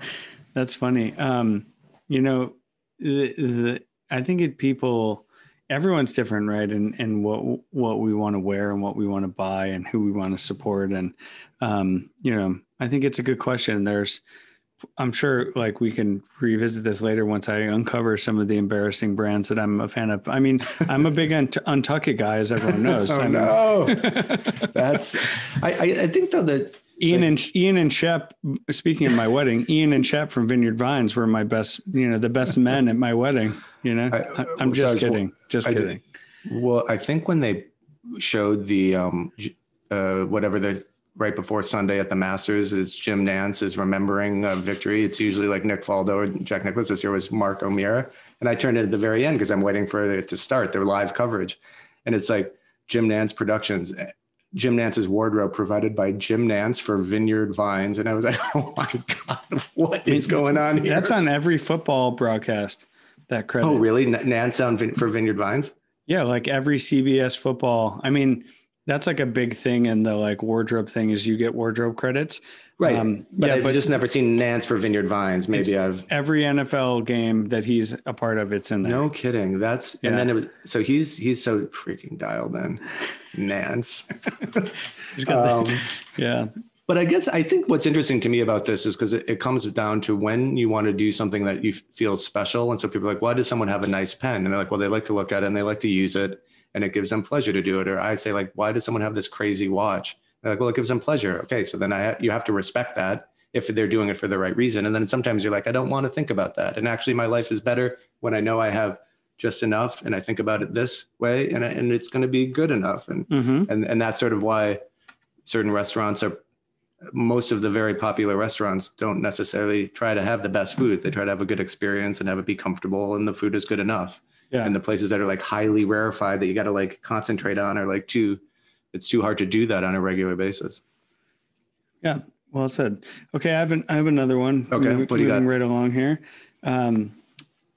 that's funny. Um, you know, the, the I think it people everyone's different, right? And and what what we want to wear and what we want to buy and who we want to support and um, you know, I think it's a good question. There's I'm sure like we can revisit this later once I uncover some of the embarrassing brands that I'm a fan of. I mean, I'm a big Unt- Untuckit guy, as everyone knows. oh I mean, no, that's I I think though that Ian and Ian and Shep. Speaking of my wedding, Ian and Shep from Vineyard Vines were my best, you know, the best men at my wedding. You know, I- am just was- kidding, just I did- kidding. well I think when they showed the um uh whatever the right before Sunday at the Masters is Jim Nantz is remembering a victory. It's usually like Nick Faldo or Jack Nicklaus. This year was Mark O'Meara. And I turned it at the very end because I'm waiting for it to start their live coverage. And it's like Jim Nantz Productions, Jim Nantz's wardrobe provided by Jim Nantz for Vineyard Vines. And I was like, oh my God, what is going on here? That's on every football broadcast. That credit. oh, really? Nantz on for Vineyard Vines? Yeah, like every CBS football. I mean, that's like a big thing in the like wardrobe thing is you get wardrobe credits. Right. Um, but yeah, I've but just never seen Nantz for Vineyard Vines. Maybe I've every NFL game that he's a part of, it's in there. No kidding. That's Yeah. and then it was so he's he's so freaking dialed in, Nantz. He's got the- Um, yeah, but I guess I think what's interesting to me about this is because it, it comes down to when you want to do something that you feel special, and so people are like, "Why does someone have a nice pen?" And they're like, "Well, they like to look at it and they like to use it, and it gives them pleasure to do it." Or I say, like, "Why does someone have this crazy watch?" They're like, "Well, it gives them pleasure." Okay, so then I you have to respect that if they're doing it for the right reason, and then sometimes you're like, "I don't want to think about that," and actually, my life is better when I know I have just enough and I think about it this way, and and it's going to be good enough, and hmm and and that's sort of why certain restaurants are most of the very popular restaurants don't necessarily try to have the best food they try to have a good experience and have it be comfortable and the food is good enough yeah. and the places that are like highly rarefied that you got to like concentrate on are like too it's too hard to do that on a regular basis Yeah, well said. Okay, I have an, I have another one. Okay, moving, what do you moving got? right along here. Um,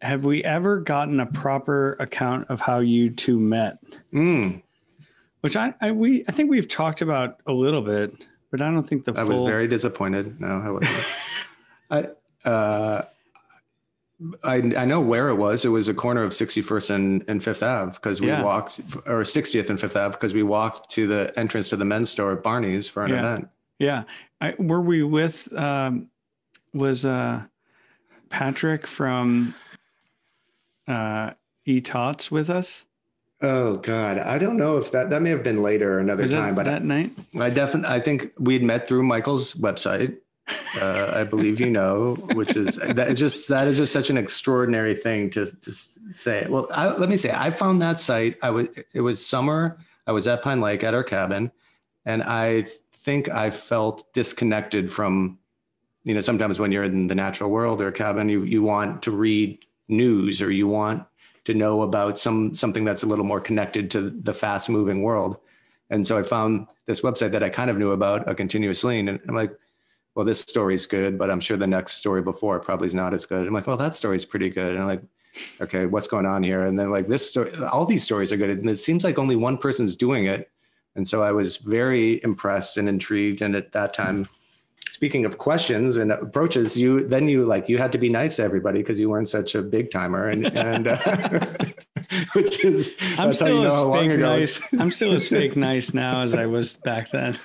have we ever gotten a proper account of how you two met? mm, Which I, I we I think we've talked about a little bit, but I don't think the i full. was very disappointed no i wasn't i uh I, I know where it was. It was a corner of 61st and, and Fifth Ave because we Yeah. walked, or 60th and Fifth Ave because we walked to the entrance to the men's store at Barney's for an Yeah. event. yeah. I, were we with? Um, was uh, Patrick from uh, E Tots with us? Oh God, I don't know if that that may have been later another Was time, it but that night? I definitely I think we'd met through Michael's website. Uh, I believe you know, which is that just that is just such an extraordinary thing to to say. Well, I, let me say, I found that site. I was it was summer. I was at Pine Lake at our cabin, and I think I felt disconnected from. You know, sometimes when you're in the natural world or cabin, you you want to read news or you want to know about some something that's a little more connected to the fast moving world. And so I found this website that I kind of knew about, a continuous lean, and I'm like, well, this story's good, but I'm sure the next story before probably is not as good. I'm like, well, that story's pretty good. And I'm like, okay, what's going on here? And then like this story, all these stories are good. And it seems like only one person's doing it. And so I was very impressed and intrigued. And at that time, speaking of questions and approaches, you then you like you had to be nice to everybody because you weren't such a big timer, and and uh, which is I'm still you know as fake nice. I'm still as fake nice now as I was back then.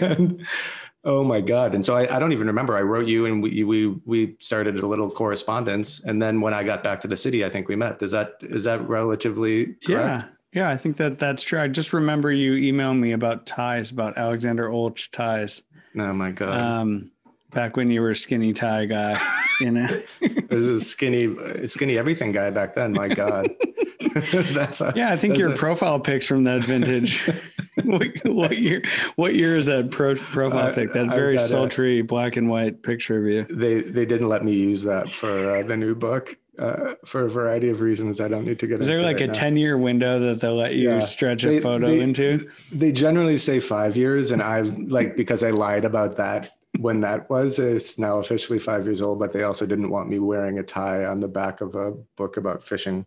and, Oh my God. And so I, I don't even remember. I wrote you and we, we, we started a little correspondence. And then when I got back to the city, I think we met. Is that, is that relatively correct? Yeah. Yeah. I think that that's true. I just remember you emailing me about ties, about Alexander Olch ties. Oh my God. Um, back when you were a skinny tie guy, you know, this is skinny, skinny everything guy back then. My God. that's a, yeah. I think your a, profile pics from that vintage. what, what, year? What year is that pro, profile uh, pic? That very sultry a, black and white picture of you. They they didn't let me use that for uh, the new book. Uh, for a variety of reasons, I don't need to get. Is there like right a ten-year window that they'll let you yeah. stretch a photo they, into? They generally say five years, and I've like because I lied about that when that was. It's now officially five years old, but they also didn't want me wearing a tie on the back of a book about fishing.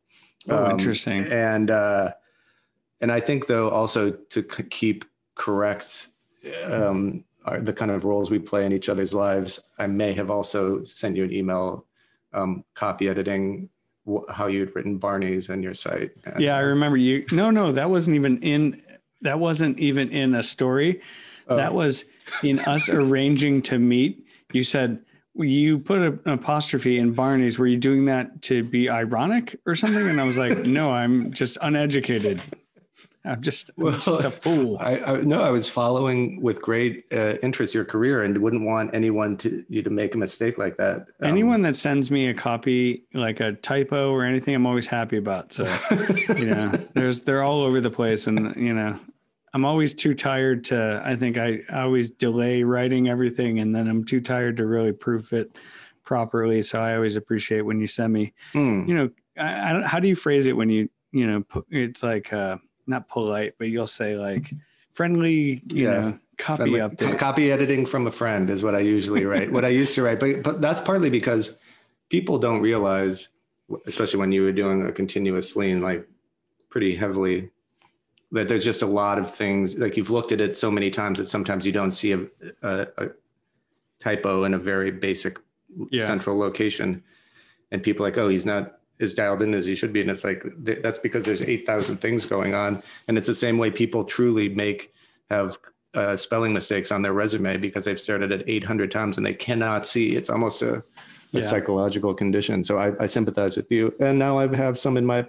Oh, um, interesting. And uh, and I think though also to c- keep correct um, our, the kind of roles we play in each other's lives, I may have also sent you an email um, copy editing wh- how you'd written Barney's and your site. And, yeah, I remember you. No, no, that wasn't even in. That wasn't even in a story. Oh. That was in us arranging to meet. You said you put a, an apostrophe in Barney's. Were you doing that to be ironic or something? And I was like, no, I'm just uneducated. I'm just, I'm well, just a fool. I, I no, I was following with great uh, interest your career and wouldn't want anyone to you to make a mistake like that. Um, anyone that sends me a copy, like a typo or anything, I'm always happy about. So, you know, there's they're all over the place, and you know, I'm always too tired to. I think I, I always delay writing everything, and then I'm too tired to really proof it properly. So I always appreciate when you send me. Mm. You know, I, I how do you phrase it when you you know it's like uh, not polite, but you'll say like friendly. You yeah. know, copy friendly, update. Copy editing from a friend is what I usually write. what I used to write, but but that's partly because people don't realize, especially when you were doing a continuous lean, like pretty heavily that there's just a lot of things like you've looked at it so many times that sometimes you don't see a, a, a typo in a very basic yeah. central location. And people like oh he's not as dialed in as he should be. And it's like that's because there's 8000 things going on. And it's the same way people truly make have uh, spelling mistakes on their resume because they've started it 800 times and they cannot see. It's almost a, a yeah. psychological condition. So I, I, sympathize with you. And now i have some in my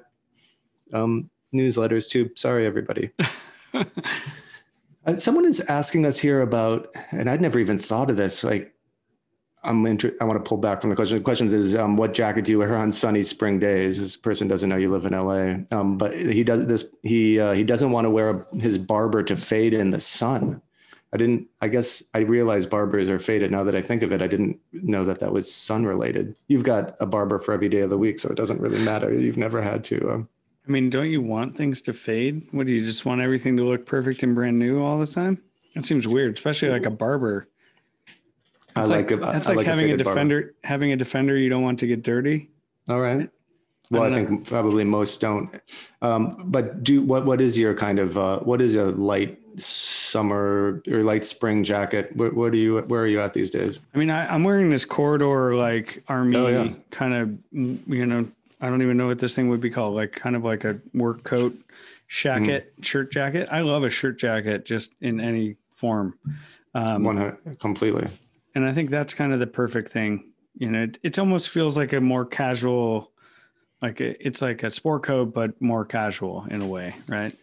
um, newsletters too. Sorry, everybody. uh, someone is asking us here about, and I'd never even thought of this. Like, I'm inter- I want to pull back from the question. The question is, um, what jacket do you wear on sunny spring days? This person doesn't know you live in LA, um, but he does this. He uh, he doesn't want to wear a, his Barbour to fade in the sun. I didn't. I guess I realized Barbours are faded now that I think of it. I didn't know that that was sun related. You've got a Barbour for every day of the week, so it doesn't really matter. You've never had to. Um, I mean, don't you want things to fade? What do you just want everything to look perfect and brand new all the time? That seems weird, especially like a Barbour. I like, like a, that's I like, like having a defender Barbour. having a defender you don't want to get dirty. All right. Well, I, I think know. probably most don't. Um, but do what? What is your kind of uh, what is a light summer or light spring jacket? What, what are you? Where are you at these days? I mean, I, am wearing this corridor like army oh, yeah. kind of you know I don't even know what this thing would be called, like kind of like a work coat, jacket, mm. shirt jacket. I love a shirt jacket just in any form. Um, One completely. And I think that's kind of the perfect thing. You know, it, it almost feels like a more casual, like a, it's like a sport coat, but more casual in a way, right?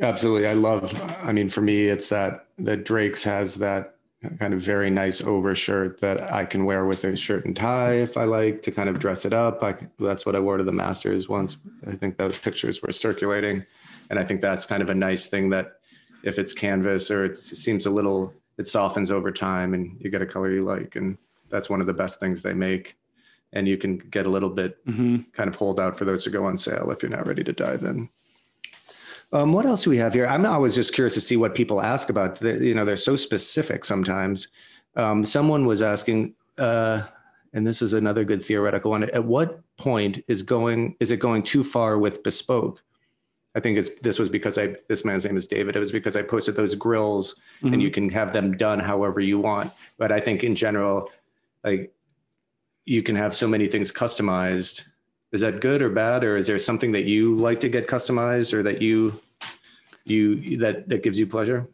Absolutely. I love, I mean, for me, it's that, that Drake's has that kind of very nice overshirt that I can wear with a shirt and tie if I like to kind of dress it up. I, that's what I wore to the Masters once. I think those pictures were circulating. And I think that's kind of a nice thing that if it's canvas or it seems a little, it softens over time and you get a color you like. And that's one of the best things they make. And you can get a little bit mm-hmm. kind of hold out for those to go on sale if you're not ready to dive in. Um, what else do we have here? I'm always just curious to see what people ask about. The, you know, they're so specific sometimes. Um, someone was asking, uh, and this is another good theoretical one. At what point is going is it going too far with bespoke? I think it's this was because I this man's name is David. It was because I posted those grills, mm-hmm. and you can have them done however you want. But I think in general, like you can have so many things customized is that good or bad or is there something that you like to get customized or that you you that that gives you pleasure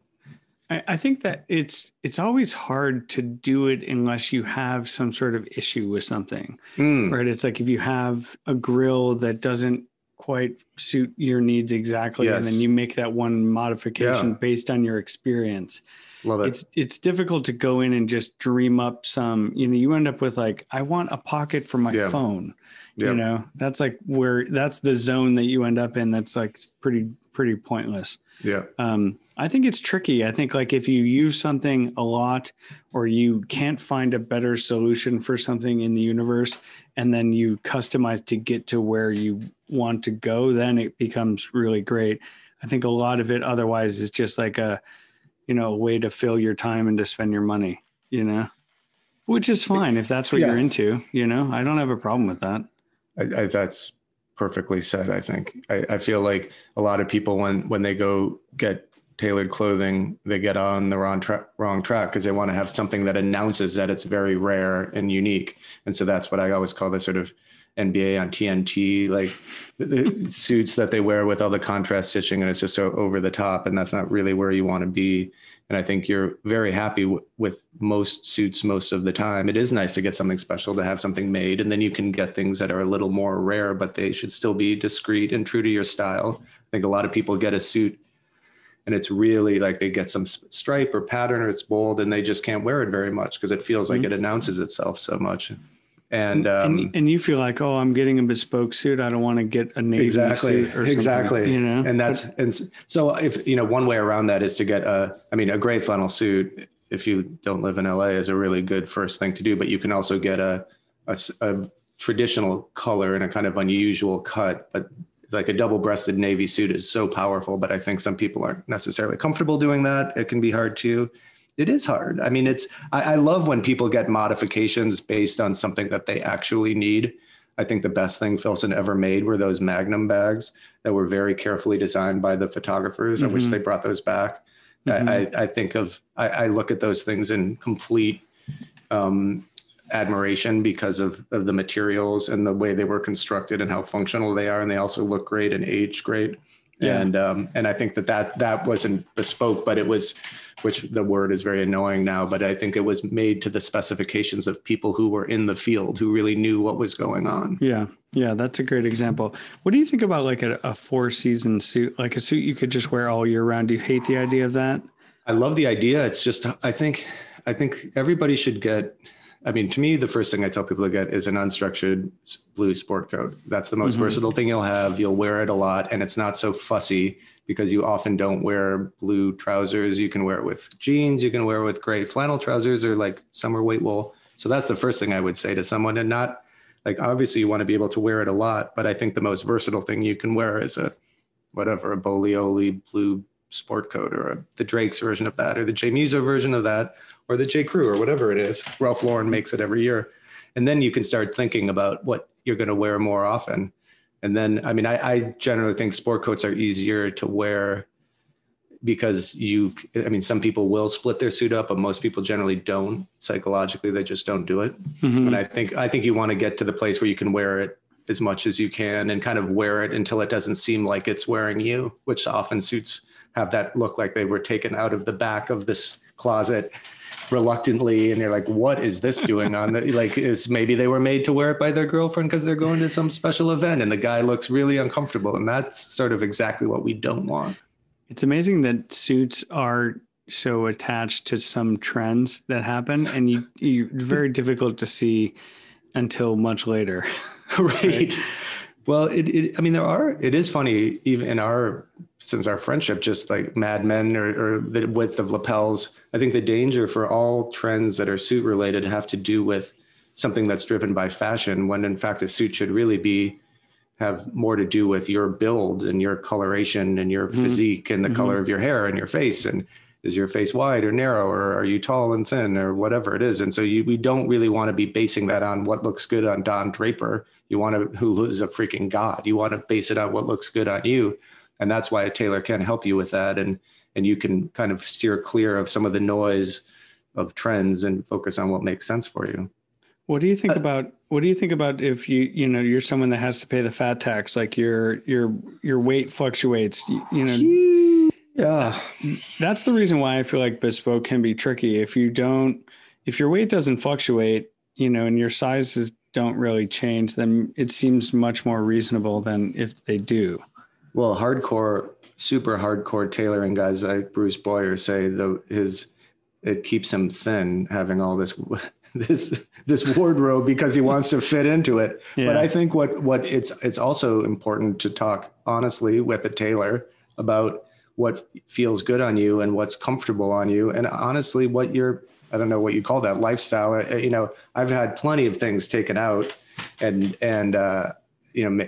I, I think that it's it's always hard to do it unless you have some sort of issue with something. Mm, Right. It's like if you have a grill that doesn't quite suit your needs exactly, and then you make that one modification Yeah. based on your experience. Love it. It's it's difficult to go in and just dream up some, you know, you end up with like, I want a pocket for my Yeah. phone. Yeah. You know, that's like where that's the zone that you end up in that's like pretty pretty pointless yeah. um, I think it's tricky. I think like if you use something a lot or you can't find a better solution for something in the universe and then you customize to get to where you want to go, then it becomes really great. I think a lot of it otherwise is just like a, you know, a way to fill your time and to spend your money, you know, which is fine if that's what Yeah. you're into, you know, I don't have a problem with that. I, I, that's perfectly said. I think I, I feel like a lot of people when when they go get tailored clothing, they get on the wrong track wrong track because they want to have something that announces that it's very rare and unique. And so that's what I always call the sort of NBA on TNT, like the, suits that they wear with all the contrast stitching, and it's just so over the top, and that's not really where you want to be. And I think you're very happy w- with most suits most of the time. It is nice to get something special to have something made, and then you can get things that are a little more rare, but they should still be discreet and true to your style. I think a lot of people get a suit and it's really like they get some stripe or pattern or it's bold and they just can't wear it very much because it feels like mm-hmm. it announces itself so much. And, um, and, and you feel like, oh, I'm getting a bespoke suit. I don't want to get a navy exactly. suit or something, exactly. You know, and that's and so if you know one way around that is to get a i mean a gray flannel suit if you don't live in la is a really good first thing to do. But you can also get a a traditional color and a kind of unusual cut. But like a double-breasted navy suit is so powerful but i think some people aren't necessarily comfortable doing that. It can be hard too it is hard i mean it's I, I love when people get modifications based on something that they actually need I think the best thing Filson ever made were those Magnum bags that were very carefully designed by the photographers. I wish they brought those back. Mhm. I, I, I think of, I, I look at those things in complete um, admiration because of, of the materials and the way they were constructed and how functional they are. And they also look great and age great. Yeah. And, um, and I think that, that that wasn't bespoke, but it was, which the word is very annoying now, but I think it was made to the specifications of people who were in the field who really knew what was going on. Yeah, yeah, that's a great example. What do you think about like a, a four season suit, like a suit you could just wear all year round? Do you hate the idea of that? I love the idea. It's just I think I think everybody should get. I mean, to me, the first thing I tell people to get is an unstructured blue sport coat. That's the most Mhm. versatile thing you'll have. You'll wear it a lot, and it's not so fussy because you often don't wear blue trousers. You can wear it with jeans. You can wear it with gray flannel trousers or like summer weight wool. So that's the first thing I would say to someone, and not like obviously you want to be able to wear it a lot, but I think the most versatile thing you can wear is a whatever a Boglioli blue sport coat or a, the Drake's version of that or the J Mueser version of that or the J Crew or whatever it is. Ralph Lauren makes it every year. And then you can start thinking about what you're going to wear more often. And then, I mean, I, I generally think sport coats are easier to wear because you, I mean, some people will split their suit up, but most people generally don't. Psychologically, they just don't do it. Mhm. And I think I think you want to get to the place where you can wear it as much as you can and kind of wear it until it doesn't seem like it's wearing you, which often suits have that look like they were taken out of the back of this closet reluctantly and they're like what is this doing on the like is maybe they were made to wear it by their girlfriend because they're going to some special event and the guy looks really uncomfortable and that's sort of exactly what we don't want It's amazing that suits are so attached to some trends that happen, and you you very difficult to see until much later. right. Well, it, it, I mean, there are, it is funny, even in our, since our friendship, just like Mad Men or, or the width of lapels, I think the danger for all trends that are suit related have to do with something that's driven by fashion, when in fact a suit should really be, have more to do with your build and your coloration and your Mhm. physique and the Mhm. color of your hair and your face. And is your face wide or narrow or are you tall and thin or whatever it is? And so you, we don't really want to be basing that on what looks good on don draper. You want to who is a freaking god. You want to base it on what looks good on you. And that's why a tailor can help you with that. And and you can kind of steer clear of some of the noise of trends and focus on what makes sense for you. What do you think Uh, about what do you think about if you you know you're someone that has to pay the fat tax like your your your weight fluctuates you, you know Yeah. That's the reason why I feel like bespoke can be tricky. If you don't, if your weight doesn't fluctuate, you know, and your sizes don't really change, then it seems much more reasonable than if they do. Well, hardcore, super hardcore tailoring guys like Bruce Boyer say the his it keeps him thin having all this this this wardrobe because he wants to fit into it. Yeah. But I think what what it's it's also important to talk honestly with a tailor about what feels good on you and what's comfortable on you. And honestly what your i don't know what you call that lifestyle uh, you know i've had plenty of things taken out and and uh, you know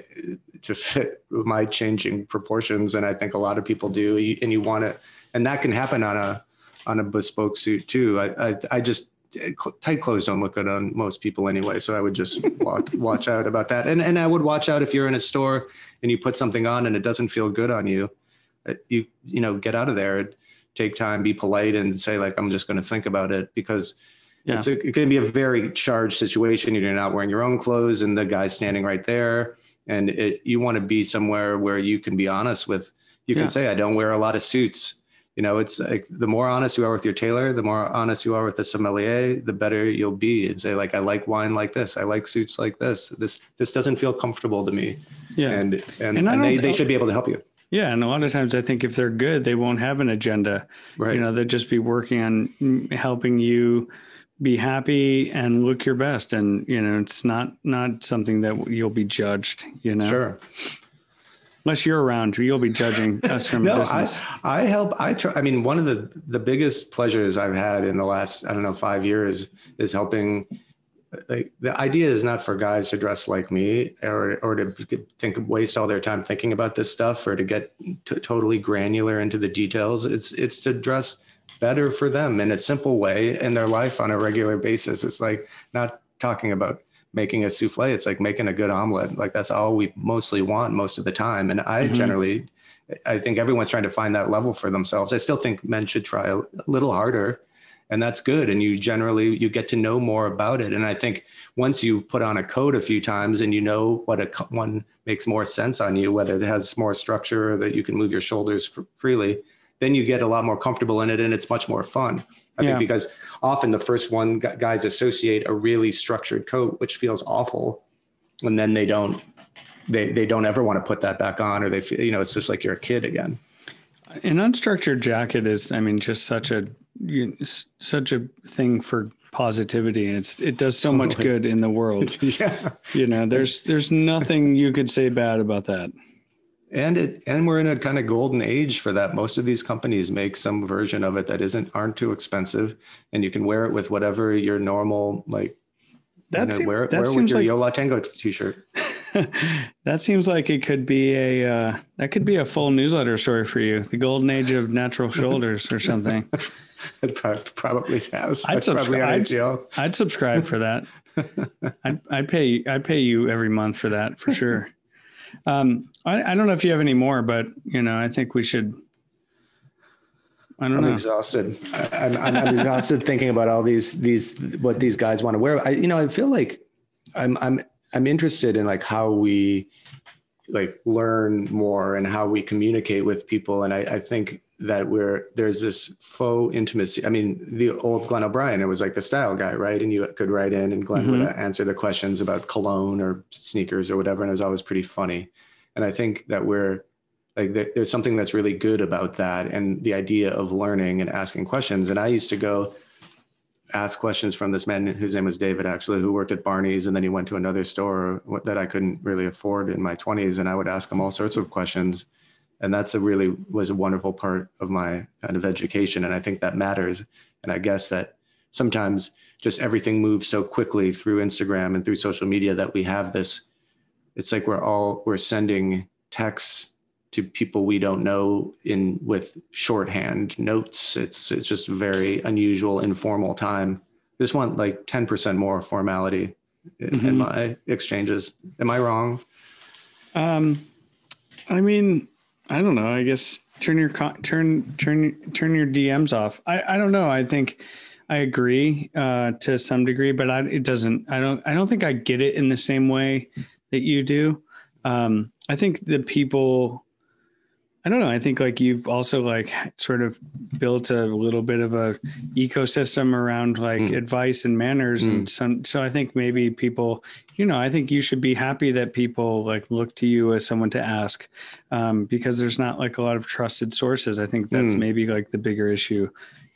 to fit my changing proportions. And i think a lot of people do. And you want to and that can happen on a on a bespoke suit too. I i, I just tight clothes don't look good on most people anyway. So i would just watch, watch out about that. And and i would watch out if you're in a store and you put something on and it doesn't feel good on you Uh, you you know get out of there take time be polite and say like i'm just going to think about it because yeah. it's a, it can be a very charged situation you're not wearing your own clothes and the guy's standing right there. And it, you want to be somewhere where you can be honest with you can yeah. say i don't wear a lot of suits. You know it's like the more honest you are with your tailor the more honest you are with the sommelier the better you'll be and say like i like wine like this. I like suits like this. This this doesn't feel comfortable to me. Yeah. And and, and, and they, they should be able to help you yeah, and a lot of times I think if they're good, they won't have an agenda. Right. You know, they'll just be working on mm, helping you be happy and look your best. And you know, it's not not something that you'll be judged. You know, sure. Unless you're around, you'll be judging us from no, a distance. I, I help. I try. I mean, one of the the biggest pleasures I've had in the last I don't know five years is helping like the idea is not for guys to dress like me or or to think waste all their time thinking about this stuff or to get t- totally granular into the details. It's it's to dress better for them in a simple way in their life on a regular basis. It's like not talking about making a souffle. It's like making a good omelet. Like that's all we mostly want most of the time. And i mm-hmm. generally i think everyone's trying to find that level for themselves. I still think men should try a little harder and that's good. And you generally you get to know more about it. And i think once you've put on a coat a few times and you know what a one makes more sense on you whether it has more structure or that you can move your shoulders freely then you get a lot more comfortable in it and it's much more fun. I yeah. think because often the first one guys associate a really structured coat which feels awful and then they don't they they don't ever want to put that back on or they feel you know it's just like you're a kid again. An unstructured jacket is i mean just such a you, such a thing for positivity and it's it does so much good in the world. Yeah. You know there's there's nothing you could say bad about that. And it and we're in a kind of golden age for that. Most of these companies make some version of it that isn't aren't too expensive and you can wear it with whatever your normal like that's you know, wear, wear with your like, Yo La Tengo t-shirt. That seems like it could be a uh, that could be a full newsletter story for you. The golden age of natural shoulders or something it probably has. I'd, subscribe, I'd, I'd, subscribe for that. I'd, I'd, pay. I'd pay you every month for that for sure. Um, I, I don't know if you have any more, but you know, I think we should. I don't I'm know. exhausted. I, am I'm, I'm exhausted thinking about all these these what these guys want to wear. I you know I feel like I'm I'm I'm interested in like how we like learn more and how we communicate with people. And I, I, think that we're there's this faux intimacy. I mean, the old Glenn O'Brien, it was like the style guy, right? And you could write in and Glenn mm-hmm. would answer the questions about cologne or sneakers or whatever. And it was always pretty funny. And I think that we're like there's something that's really good about that and the idea of learning and asking questions. And I used to go ask questions from this man whose name was David, actually, who worked at Barney's, and then he went to another store that I couldn't really afford in my 20s, and I would ask him all sorts of questions, and that's a really was a wonderful part of my kind of education, and I think that matters, and I guess that sometimes just everything moves so quickly through Instagram and through social media that we have this. It's like we're all we're sending texts to people we don't know in with shorthand notes. It's it's just very unusual, informal time. This one like 10% more formality in, mm-hmm. in my exchanges. Am I wrong? Um, I mean, I don't know. I guess turn your turn turn turn your DMs off. I I don't know. I think I agree uh, to some degree, but I, it doesn't. I don't. I don't think I get it in the same way that you do. Um, I think the people I don't know. I think like you've also like sort of built a little bit of a ecosystem around like mm. advice and manners, mm. and so so I think maybe people, you know, I think you should be happy that people like look to you as someone to ask, um, because there's not like a lot of trusted sources. I think that's mm. maybe like the bigger issue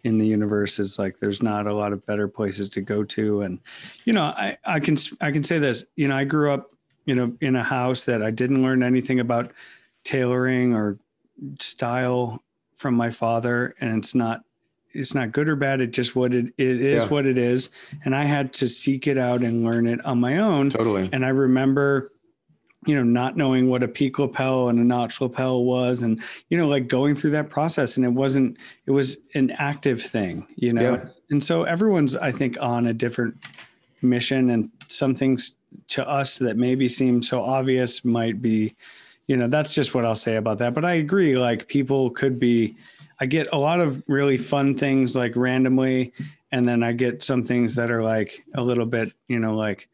in the universe is like there's not a lot of better places to go to, and you know, I I can I can say this, you know, I grew up, you know, in a house that I didn't learn anything about tailoring or style from my father and it's not it's not good or bad. It just what it, it is yeah. what it is. And i had to seek it out and learn it on my own. Totally. And i remember you know not knowing what a peak lapel and a notch lapel was and you know like going through that process. And it wasn't it was an active thing you know? Yeah. and so everyone's i think on a different mission. And some things to us that maybe seem so obvious might be you know, that's just what I'll say about that. But I agree, like people could be, I get a lot of really fun things like randomly, and then I get some things that are like a little bit, you know, like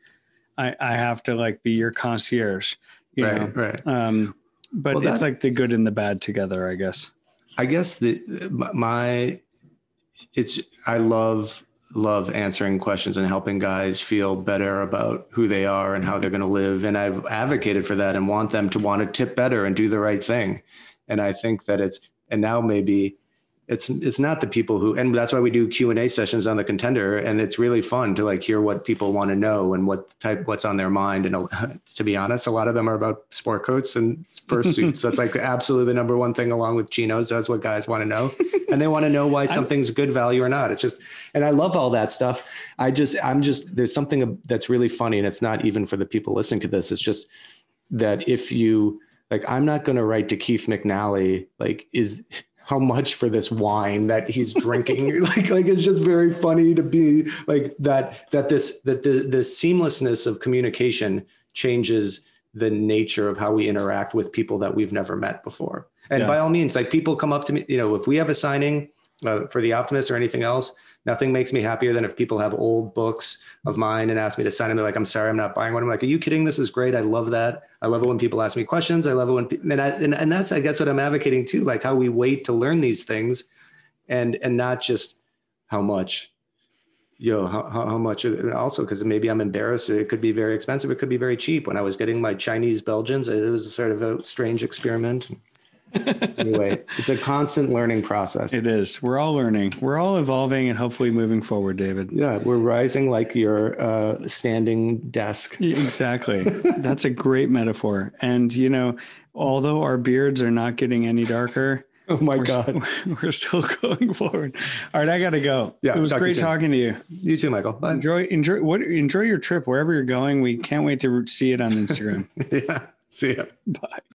I, I have to like be your concierge, you right, know? right. Um, but well, it's like the good and the bad together, I guess. I guess the my it's I love love answering questions and helping guys feel better about who they are and how they're going to live. And I've advocated for that and want them to want to tip better and do the right thing. And I think that it's, and now maybe it's it's not the people who and that's why we do q&a sessions on the contender. And it's really fun to like hear what people want to know and what type what's on their mind. And to be honest a lot of them are about sport coats and fursuits that's like absolutely the number one thing along with chinos. That's what guys want to know. And they want to know why something's good value or not. It's just and i love all that stuff. I just i'm just there's something that's really funny and it's not even for the people listening to this. It's just that if you like i'm not going to write to keith mcnally like is how much for this wine that he's drinking like like it's just very funny to be like that that this that the the seamlessness of communication changes the nature of how we interact with people that we've never met before and yeah. by all means like people come up to me you know if we have a signing uh, for the optimist or anything else nothing makes me happier than if people have old books of mine and ask me to sign them. They're like, I'm sorry, I'm not buying one. I'm like, are you kidding? This is great. I love that. I love it when people ask me questions. I love it when, and, I, and, and that's, I guess what I'm advocating too, like how we wait to learn these things and, and not just how much, you know, how, how much also, cause maybe I'm embarrassed. It could be very expensive. It could be very cheap. When I was getting my Chinese Belgians, it was sort of a strange experiment anyway, it's a constant learning process. It is. We're all learning. We're all evolving and hopefully moving forward, David. Yeah, we're rising like your uh, standing desk. Exactly. That's a great metaphor. And, you know, although our beards are not getting any darker, Oh my we're God. St- we're still going forward. All right, I got to go. Yeah, it was great to talking to you. You too, Michael. Bye. Enjoy, enjoy, what, enjoy your trip wherever you're going. We can't wait to see it on Instagram. yeah. See ya. Bye.